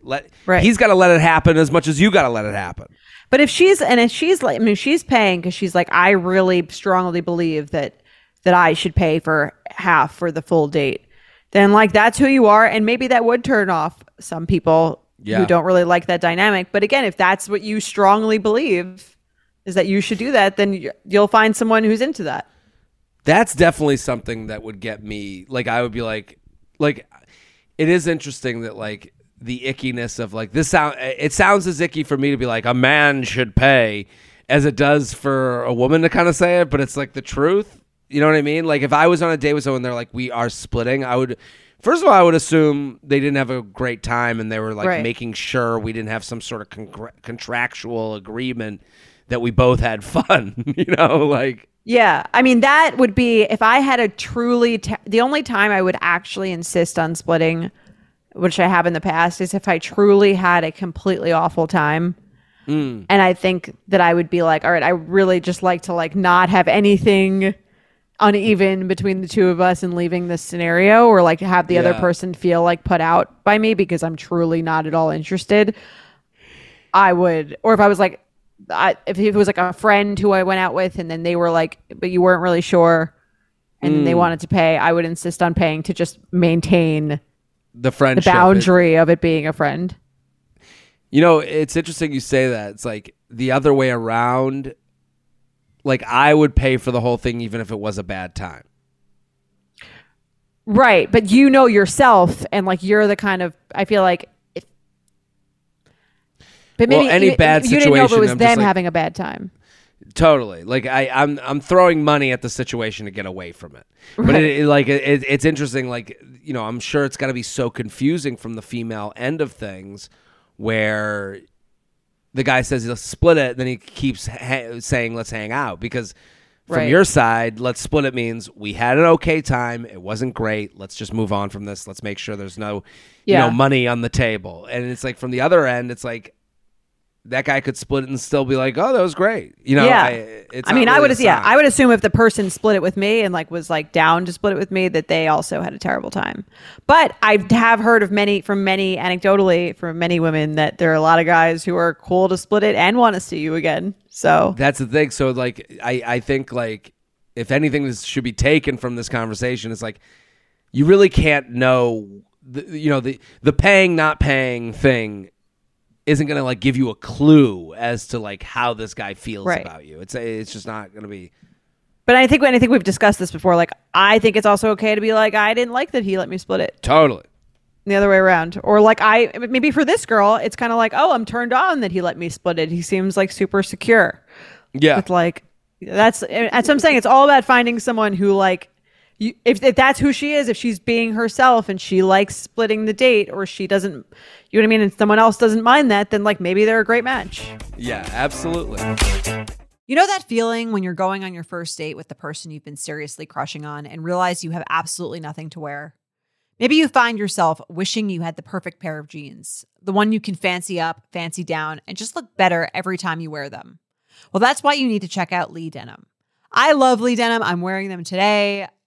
let Right. he's got to let it happen as much as you got to let it happen. But if she's and if she's like, I mean, she's paying because she's like, I really strongly believe that that I should pay for half for the full date. Then like that's who you are, and maybe that would turn off some people Yeah. who don't really like that dynamic. But again, if that's what you strongly believe is that you should do that, then you- you'll find someone who's into that. that's definitely something that would get me like i would be like like it is interesting that like the ickiness of like this sound it sounds as icky for me to be like a man should pay as it does for a woman to kind of say it but it's like the truth you know what i mean like if i was on a date with someone they're like we are splitting i would first of all i would assume they didn't have a great time and they were like Right. making sure we didn't have some sort of con- contractual agreement that we both had [LAUGHS] fun you know like Yeah, I mean that would be if I had a truly the only time I would actually insist on splitting, which I have in the past, is if I truly had a completely awful time, hmm. and I think that I would be like, all right, I really just like to like not have anything uneven between the two of us and leaving this scenario, or like have the other person feel like put out by me because I'm truly not at all interested. I would, or if I was like, I, if it was like a friend who I went out with, and then they were like, but you weren't really sure, and then they mm. wanted to pay, I would insist on paying to just maintain the the friendship is- boundary of it being a friend. You know, it's interesting you say that. It's like the other way around. Like I would pay for the whole thing even if it was a bad time. Right, but you know yourself, and like you're the kind of I feel like. If, but Well, maybe any you, bad you didn't know if it situation, was I'm them like- having a bad time. Totally. Like I, I'm, I'm throwing money at the situation to get away from it. But it, it- like, it, it's interesting. Like, you know, I'm sure it's got to be so confusing from the female end of things, where the guy says he'll split it, then he keeps ha- saying let's hang out because. From Right. your side, let's split it means we had an okay time. It wasn't great. Let's just move on from this. Let's make sure there's no, you know, money on the table. And it's like from the other end, it's like that guy could split it and still be like, "Oh, that was great." You know, Yeah. I, it's I mean, not I would yeah. I would assume if the person split it with me and like was like down to split it with me, that they also had a terrible time. But I have heard of many from many anecdotally from many women that there are a lot of guys who are cool to split it and want to see you again. So That's the thing. So like, I I think like if anything this should be taken from this conversation is like you really can't know the, you know the the paying not paying thing isn't going to like give you a clue as to like how this guy feels Right. about you. It's it's just not going to be But I think when I think we've discussed this before. Like I think it's also okay to be like I didn't like that he let me split it. totally. the other way around or like i maybe for this girl it's kind of like oh i'm turned on that he let me split it he seems like super secure Yeah. with like that's that's what i'm saying it's all about finding someone who like you, if, if that's who she is if she's being herself and she likes splitting the date or she doesn't you know what i mean and someone else doesn't mind that then like maybe they're a great match Yeah, absolutely. You know that feeling when you're going on your first date with the person you've been seriously crushing on and realize you have absolutely nothing to wear? Maybe you find yourself wishing you had the perfect pair of jeans, the one you can fancy up, fancy down, and just look better every time you wear them. Well, that's why you need to check out Lee Denim. I love Lee Denim. I'm wearing them today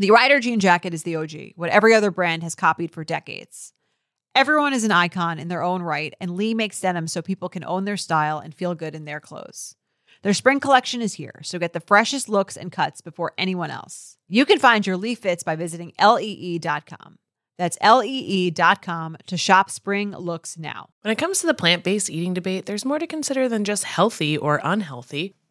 The Rider jean jacket is the OG, what every other brand has copied for decades. Everyone is an icon in their own right, and Lee makes denim so people can own their style and feel good in their clothes. Their spring collection is here, so get the freshest looks and cuts before anyone else. You can find your Lee fits by visiting lee.com. That's lee.com to shop spring looks now. When it comes to the plant based eating debate, there's more to consider than just healthy or unhealthy.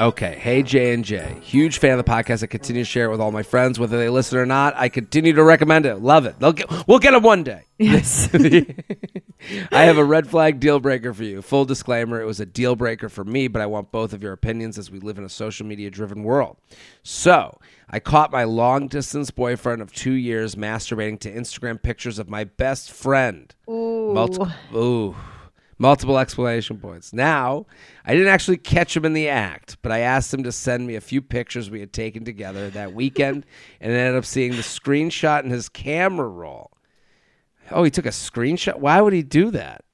Okay. Hey J and J, huge fan of the podcast. I continue to share it with all my friends, whether they listen or not. I continue to recommend it. Love it. They'll get, we'll get them one day. yes [LAUGHS] I have a red flag deal breaker for you. Full disclaimer: it was a deal breaker for me, but I want both of your opinions as we live in a social media driven world. So I caught my long distance boyfriend of two years masturbating to Instagram pictures of my best friend. Ooh. Multiple, ooh, multiple explanation points. Now, I didn't actually catch him in the act, but I asked him to send me a few pictures we had taken together that weekend [LAUGHS] and ended up seeing the screenshot in his camera roll. Oh, he took a screenshot? Why would he do that?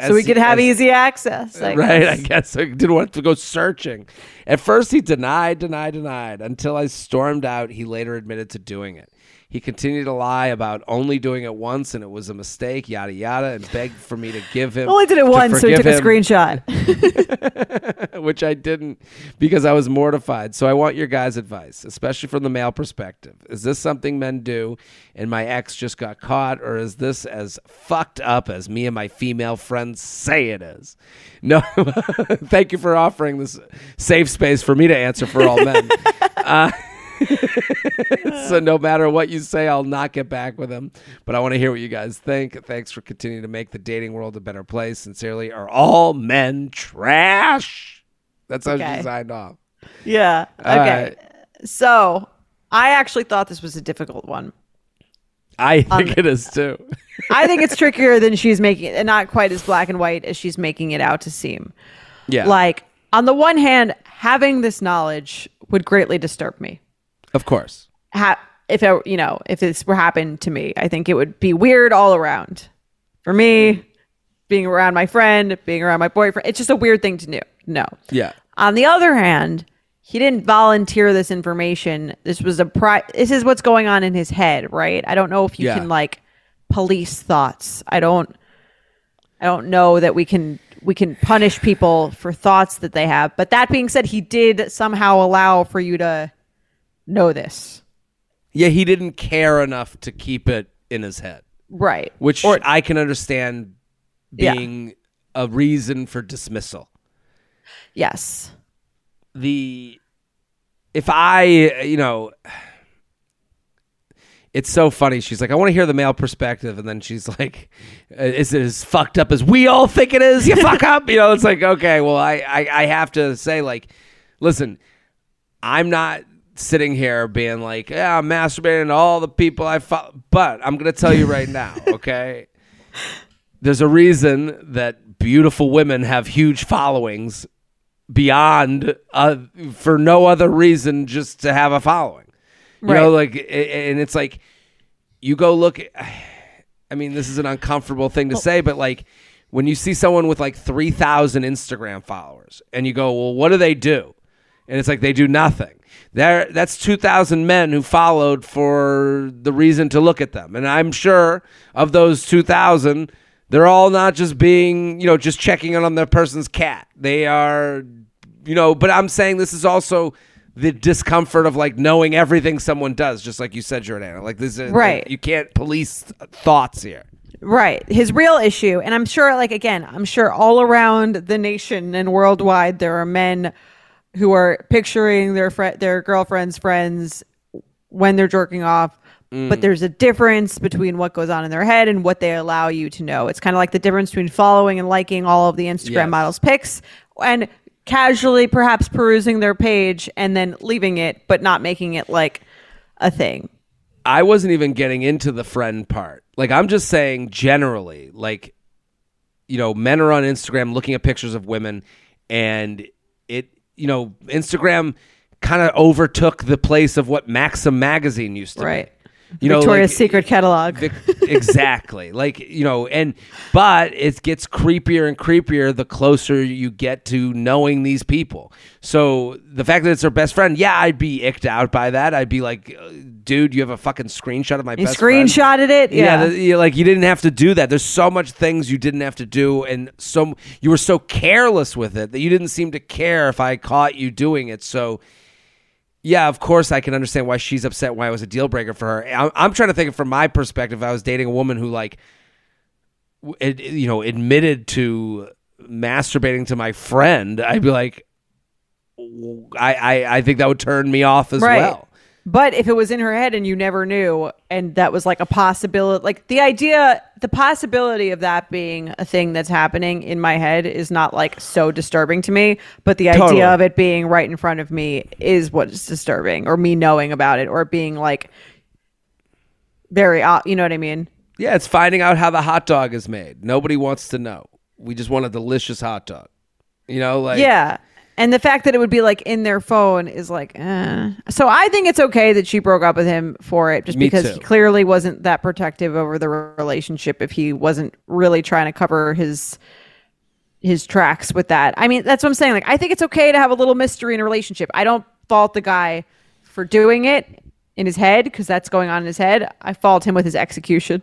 so we As- could have as- easy access I right, guess. I guess I didn't want to go searching. At first, he denied, denied, denied until I stormed out. He later admitted to doing it. He continued to lie about only doing it once and it was a mistake, yada yada, and begged for me to give him. Only did it once, so he took a screenshot. [LAUGHS] which I didn't because I was mortified. So I want your guys' advice, especially from the male perspective. Is this something men do, and my ex just got caught, or is this as fucked up as me and my female friends say it is? No, [LAUGHS] thank you for offering this safe space for me to answer for all men. [LAUGHS] Uh, [LAUGHS] so no matter what you say, I'll not get back with him. But I want to hear what you guys think. Thanks for continuing to make the dating world a better place. Sincerely, are all men trash? That's how Okay. she signed off. yeah. All Okay. So I actually thought this was a difficult one. I think um, it is too. [LAUGHS] I think it's trickier than she's making it, and not quite as black and white as she's making it out to seem. Yeah, Like, on the one hand, having this knowledge would greatly disturb me. Of course. Ha- if it, you know, if this were happened to me, I think it would be weird all around. For me, being around my friend, being around my boyfriend, it's just a weird thing to do. No. Yeah, On the other hand, he didn't volunteer this information. This was a pri- this is what's going on in his head, right? I don't know if you Yeah. can like police thoughts. I don't I don't know that we can we can punish people for thoughts that they have. But that being said, he did somehow allow for you to know this. yeah. He didn't care enough to keep it in his head, Right. which Or- I can understand Yeah. being a reason for dismissal. Yes. the if I, you know, it's so funny. She's like, I want to hear the male perspective, and then she's like, "Uh, "Is it as fucked up as we all think it is? You [LAUGHS] fuck up." You know, it's like, okay, well, I, I, I have to say, like, listen, I'm not sitting here being like, yeah, I'm masturbating to all the people I fo-, but I'm gonna tell you right now, [LAUGHS] okay. There's a reason that beautiful women have huge followings beyond uh, for no other reason just to have a following. You know, like, and it's like you go look. At, [SIGHS] I mean, this is an uncomfortable thing to say, but like when you see someone with like three thousand Instagram followers, and you go, "Well, what do they do?" And it's like they do nothing. There, that's two thousand men who followed for the reason to look at them, and I'm sure of those two thousand, they're all not just being, you know, just checking in on the person's cat. They are, you know. But I'm saying this is also the discomfort of like knowing everything someone does, just like you said, Jordana. Like this is Right. you can't police thoughts here. Right. His real issue, and I'm sure, like, again, I'm sure all around the nation and worldwide, there are men who are picturing their fri their girlfriend's friends when they're jerking off. But mm. there's a difference between what goes on in their head and what they allow you to know. It's kind of like the difference between following and liking all of the Instagram Yes. models' pics and casually perhaps perusing their page and then leaving it, but not making it like a thing. I wasn't even getting into the friend part. Like I'm just saying generally, like you know, men are on Instagram looking at pictures of women and it you know, Instagram kind of overtook the place of what Maxim magazine used to Right. be. You know, Victoria's like, Secret catalog. Vic- exactly. [LAUGHS] Like, you know, and but it gets creepier and creepier the closer you get to knowing these people. So the fact that it's her best friend, yeah, I'd be icked out by that. I'd be like, uh, dude, you have a fucking screenshot of my You best friend. screenshotted it. Yeah, Yeah. like you didn't have to do that. There's so much things you didn't have to do, and so you were so careless with it that you didn't seem to care if I caught you doing it. So, yeah, of course I can understand why she's upset. Why it was a deal breaker for her. I'm, I'm trying to think of from my perspective. I was dating a woman who like, it, you know, admitted to masturbating to my friend, I'd be like, I, I think that would turn me off as right. well. But if it was in her head and you never knew, and that was like a possibility, like the idea, the possibility of that being a thing that's happening in my head is not like so disturbing to me. But the Totally. idea of it being right in front of me is what's disturbing, or me knowing about it, or being like very, you know what I mean? Yeah, it's finding out how the hot dog is made. Nobody wants to know. We just want a delicious hot dog. You know, like yeah. And the fact that it would be like in their phone is like, eh. so I think it's okay that she broke up with him for it, just Me because too. he clearly wasn't that protective over the relationship. If he wasn't really trying to cover his his tracks with that, I mean, that's what I'm saying. Like, I think it's okay to have a little mystery in a relationship. I don't fault the guy for doing it. in his head because that's going on in his head. I fault him with his execution.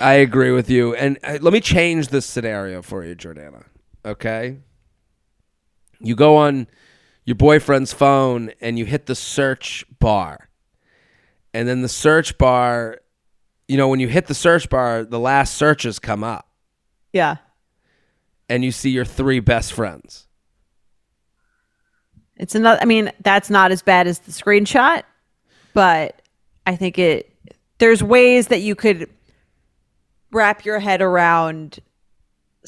I agree with you. And uh, let me change this scenario for you, Jordana. Okay? You go on your boyfriend's phone and you hit the search bar. And then the search bar, you know, when you hit the search bar, the last searches come up Yeah. and you see your three best friends. It's another I mean, that's not as bad as the screenshot, but I think it there's ways that you could wrap your head around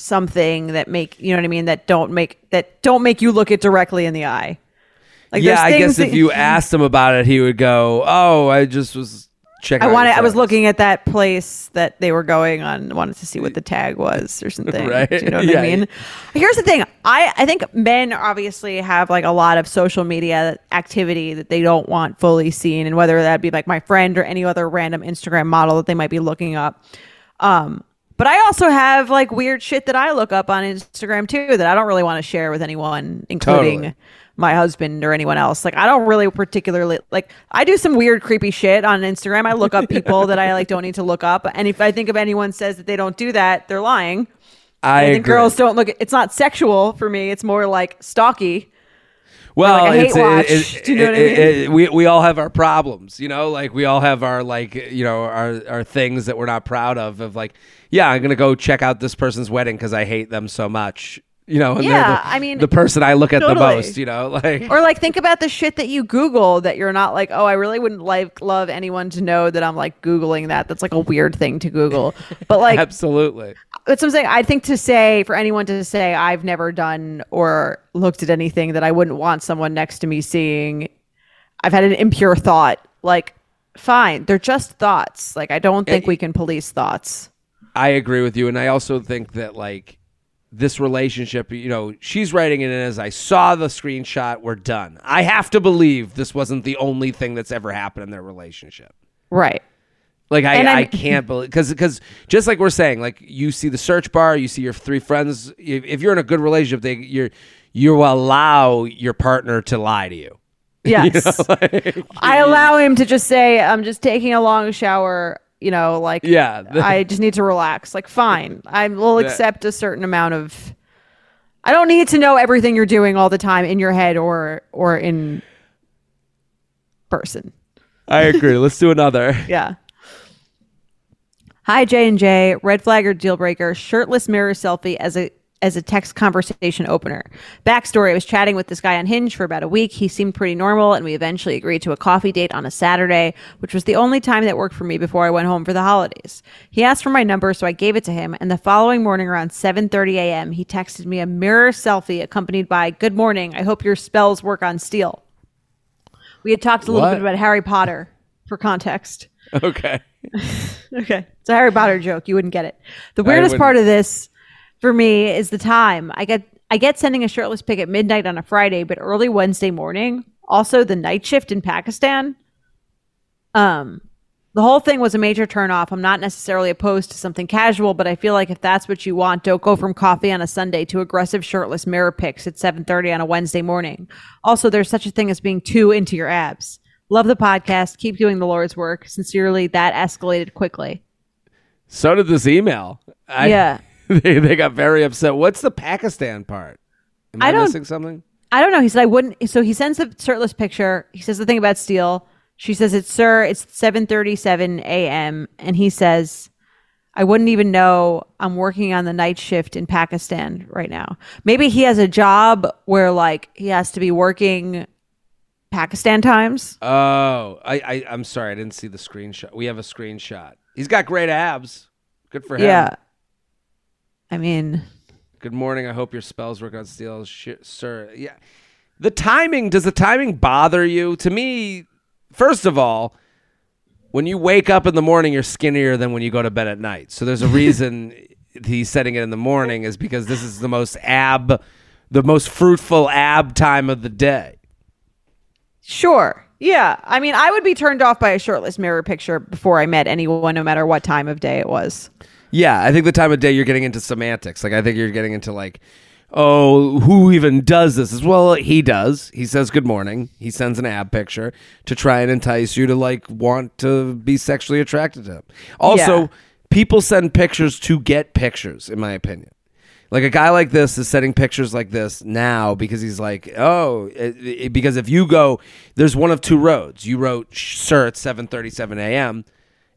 something that make you know what I mean that don't make that don't make you look it directly in the eye. Like yeah, I guess if you asked him about it, he would go, "Oh, I just was checking." I wanted I was looking at that place that they were going on wanted to see what the tag was or [LAUGHS] something. Right. Do you know what Yeah. I mean? Here's the thing. I I think men obviously have like a lot of social media activity that they don't want fully seen and whether that be like my friend or any other random Instagram model that they might be looking up. Um but I also have like weird shit that I look up on Instagram too that I don't really want to share with anyone, including Totally. my husband or anyone else. Like I don't really particularly like I do some weird creepy shit on Instagram. I look up [LAUGHS] people that I like don't need to look up. And if I think of anyone says that they don't do that, they're lying. I I think agree. girls don't look it's not sexual for me. It's more like stalky. Well, like it's, watch. it- [LAUGHS] Do you know what I it- mean? it- we we all have our problems, you know. Like we all have our like you know our our things that we're not proud of. Of like, yeah, I'm gonna go check out this person's wedding because I hate them so much, you know. And they're Yeah, the, I mean, the person I look at the most, you know. [LAUGHS] Like, Or like think about the shit that you Google that you're not like, oh, I really wouldn't like love anyone to know that I'm like Googling that. That's like a weird thing to Google. But [LAUGHS] like absolutely. that's saying. I think to say for anyone to say I've never done or looked at anything that I wouldn't want someone next to me seeing, I've had an impure thought. Like, fine, they're just thoughts. Like, I don't think we can police thoughts. I agree with you, and I also think that like this relationship, you know, she's writing it in as I saw the screenshot. We're done. I have to believe this wasn't the only thing that's ever happened in their relationship. Right. Like I, I'm- can't believe because because just like we're saying, like you see the search bar, you see your three friends. If, if you're in a good relationship, they you're you allow your partner to lie to you. [LAUGHS] Yes. [LAUGHS] I allow him to just say, I'm just taking a long shower. You know, like, Yeah. I just need to relax. Like, fine. [LAUGHS] I will accept a certain amount of. I don't need to know everything you're doing all the time in your head or or in person. I agree. Let's do another. [LAUGHS] Yeah. Hi J and J, red flag or deal breaker, shirtless mirror selfie as a as a text conversation opener. Backstory: I was chatting with this guy on Hinge for about a week. He seemed pretty normal, and we eventually agreed to a coffee date on a Saturday, which was the only time that worked for me before I went home for the holidays. He asked for my number, so I gave it to him. And the following morning, around 7:30 a.m., he texted me a mirror selfie accompanied by "Good morning. I hope your spells work on steel." We had talked a little What? bit about Harry Potter for context. [LAUGHS] Okay. [LAUGHS] Okay. It's a Harry Potter joke. You wouldn't get it. The weirdest part of this for me is the time. I get I get sending a shirtless pic at midnight on a Friday, but early Wednesday morning. Also the night shift in Pakistan. Um the whole thing was a major turnoff. I'm not necessarily opposed to something casual, but I feel like if that's what you want, don't go from coffee on a Sunday to aggressive shirtless mirror pics at 7:30 on a Wednesday morning. Also, there's such a thing as being too into your abs. Love the podcast. Keep doing the Lord's work. Sincerely, that escalated quickly. So did this email. I, Yeah. [LAUGHS] They, they got very upset. What's the Pakistan part? Am I, I don't- missing something? I don't know. He said I wouldn't. So he sends the shirtless picture. He says the thing about steel. She says it's sir. It's seven thirty seven a.m. And he says, I wouldn't even know I'm working on the night shift in Pakistan right now. Maybe he has a job where like he has to be working Pakistan times. Oh, I, I I'm sorry. I didn't see the screenshot. We have a screenshot. He's got great abs. Good for him. Yeah. I mean, Good morning. I hope your spells work on steel, Sh- sir. Yeah. The timing, does the timing bother you? To me, first of all, when you wake up in the morning, you're skinnier than when you go to bed at night. So there's a [LAUGHS] reason he's setting it in the morning is because this is the most ab, the most fruitful ab time of the day. sure. Yeah. I mean, I would be turned off by a shirtless mirror picture before I met anyone, no matter what time of day it was. Yeah, I think the time of day you're getting into semantics. Like I think you're getting into like, oh, who even does this? As well, he does. He says good morning. He sends an ab picture to try and entice you to like want to be sexually attracted to him. Also, Yeah. people send pictures to get pictures, in my opinion. Like a guy like this is sending pictures like this now because he's like, oh, it, it- because if you go, there's one of two roads. You wrote, sir, at 7:37 a.m.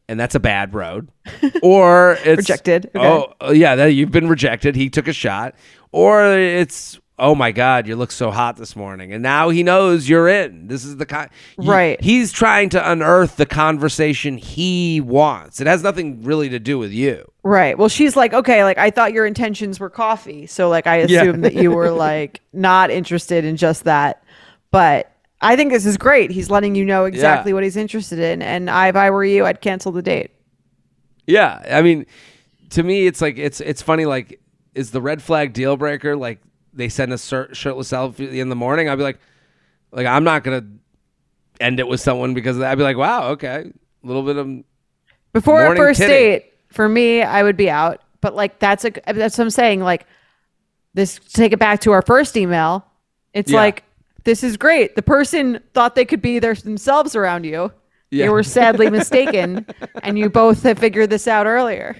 And that's a bad road, [LAUGHS] or it's Rejected. Okay. Oh, yeah, that, you've been rejected. He took a shot, or it's oh my god, you look so hot this morning, and now he knows you're in. This is the kind, Right. He's trying to unearth the conversation he wants. It has nothing really to do with you. Right. Well, she's like, okay, like I thought your intentions were coffee, so like I Yeah. assumed that you were like not interested in just that. But I think this is great. He's letting you know exactly Yeah. what he's interested in, and I, if I were you, I'd cancel the date. Yeah, I mean, to me, it's like it's it's funny. Like, is the red flag deal breaker? Like, they send a shirtless selfie in the morning. I'd be like, like I'm not gonna end it with someone because of that. I'd be like, wow, okay, a little bit of Before a first titty. date, for me, I would be out. But like that's a that's what I'm saying. Like this, take it back to our first email. It's Yeah. like this is great. The person thought they could be their themselves around you. Yeah. You were sadly mistaken, [LAUGHS] and you both have figured this out earlier.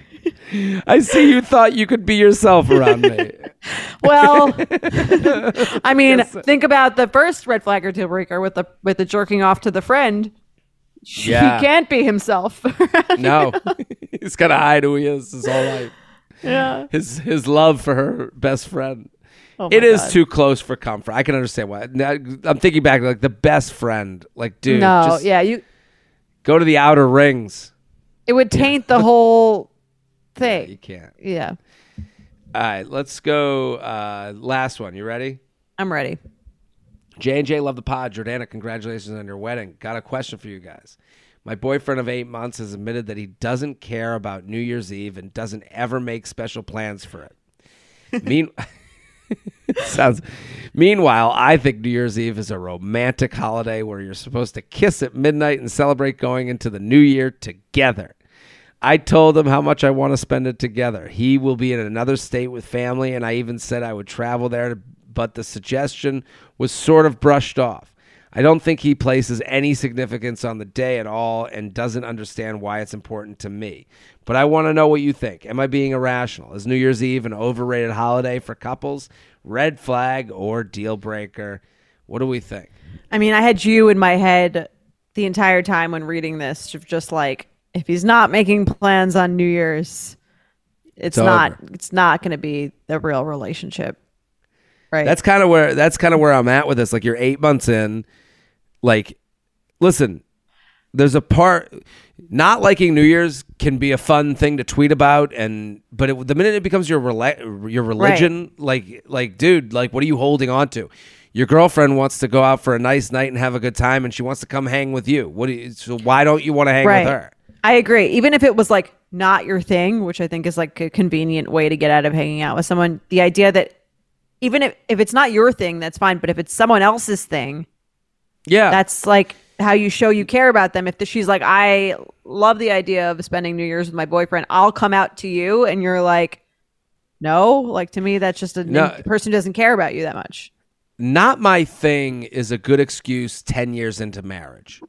I see you thought you could be yourself around me. [LAUGHS] Well, [LAUGHS] I mean, think about the first red flag or deal breaker with the with the jerking off to the friend. Yeah. He can't be himself. No, he's gotta hide who he is his whole life. yeah. His his love for her best friend. Oh It is God. too close for comfort. I can understand why. I'm thinking back, like the best friend. Like, dude, no, yeah, you. go to the outer rings. It would taint the whole [LAUGHS] thing. You can't. Yeah, All right, let's go. Uh, last one. You ready? I'm ready. J and J love the pod. Jordana, congratulations on your wedding. Got a question for you guys. My boyfriend of eight months has admitted that he doesn't care about New Year's Eve and doesn't ever make special plans for it. [LAUGHS] Mean [LAUGHS] sounds. Meanwhile, I think New Year's Eve is a romantic holiday where you're supposed to kiss at midnight and celebrate going into the new year together. I told him how much I want to spend it together. He will be in another state with family, and I even said I would travel there, but the suggestion was sort of brushed off. I don't think he places any significance on the day at all and doesn't understand why it's important to me. But I want to know what you think. Am I being irrational? Is New Year's Eve an overrated holiday for couples? Red flag or deal breaker? What do we think? I mean, I had you in my head the entire time when reading this, just like if he's not making plans on New Year's, it's, It's not. over. It's not going to be the real relationship, right? That's kind of where that's kind of where I'm at with this. Like you're eight months in. Like, listen, there's a part. Not liking New Year's can be a fun thing to tweet about, and but it, the minute it becomes your rela- your religion, like like dude, like what are you holding on to? Your girlfriend wants to go out for a nice night and have a good time, and she wants to come hang with you. What do you? So why don't you want to hang right. with her? I agree. Even if it was like not your thing, which I think is like a convenient way to get out of hanging out with someone, the idea that even if, if it's not your thing, that's fine. But if it's someone else's thing, Yeah, that's like how you show you care about them. If the, she's like, I love the idea of spending New Year's with my boyfriend, I'll come out to you, and you're like, no, like to me, that's just a No. person who doesn't care about you that much. not my thing is a good excuse. Ten years into marriage.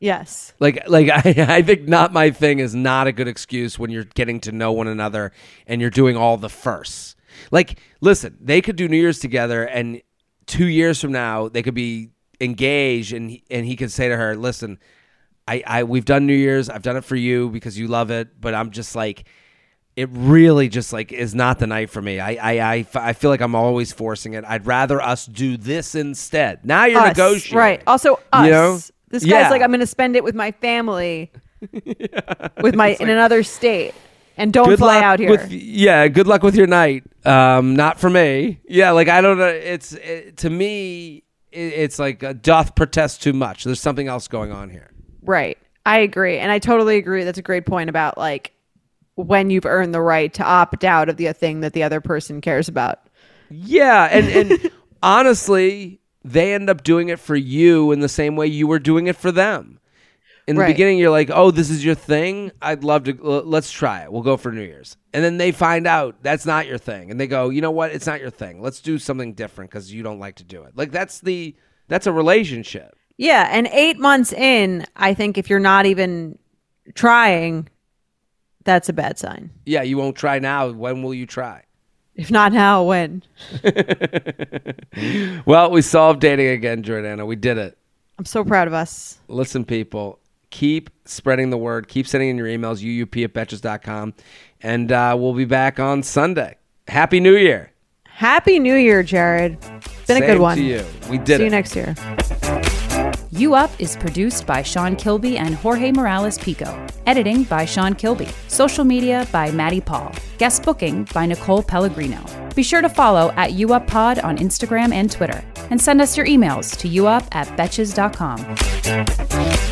Yes. Like, like I, [LAUGHS] I think not my thing is not a good excuse when you're getting to know one another and you're doing all the firsts. Like, listen, they could do New Year's together, and two years from now they could be engaged, and he, and he could say to her, "Listen, I, I we've done New Year's. I've done it for you because you love it, but I'm just like." It really just like is not the night for me. I, I, I, I feel like I'm always forcing it. I'd rather us do this instead. Now you're Us, negotiating, Right. Also, us. You know? This Yeah. guy's like, I'm going to spend it with my family, [LAUGHS] yeah. with my in another state, and don't fly out here. With, yeah, good luck with your night. Um, not for me. Yeah, like I don't know. It's it, to me, it's like uh, doth protest too much. There's something else going on here. Right. I agree. And I totally agree. That's a great point about like when you've earned the right to opt out of the thing that the other person cares about. Yeah, and and [LAUGHS] honestly, they end up doing it for you in the same way you were doing it for them. In the Right. beginning, you're like, "Oh, this is your thing. I'd love to. l- Let's try it. We'll go for New Year's." And then they find out that's not your thing, and they go, "You know what? It's not your thing. Let's do something different because you don't like to do it." Like that's the that's a relationship. Yeah, and eight months in, I think if you're not even trying, that's a bad sign. Yeah, you won't try now. When will you try? If not now, when? [LAUGHS] Well, we solved dating again, Jordana. We did it. I'm so proud of us. Listen, people, keep spreading the word. Keep sending in your emails, youup at betches.com. And uh, we'll be back on Sunday. Happy New Year. Happy New Year, Jared. It's Been a good one. to you. We did See it. you next year. You Up is produced by Sean Kilby and Jorge Morales Pico. Editing by Sean Kilby. Social media by Maddie Paul. Guest booking by Nicole Pellegrino. Be sure to follow at You Up Pod on Instagram and Twitter. And send us your emails to youup at betches.com.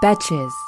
Betches.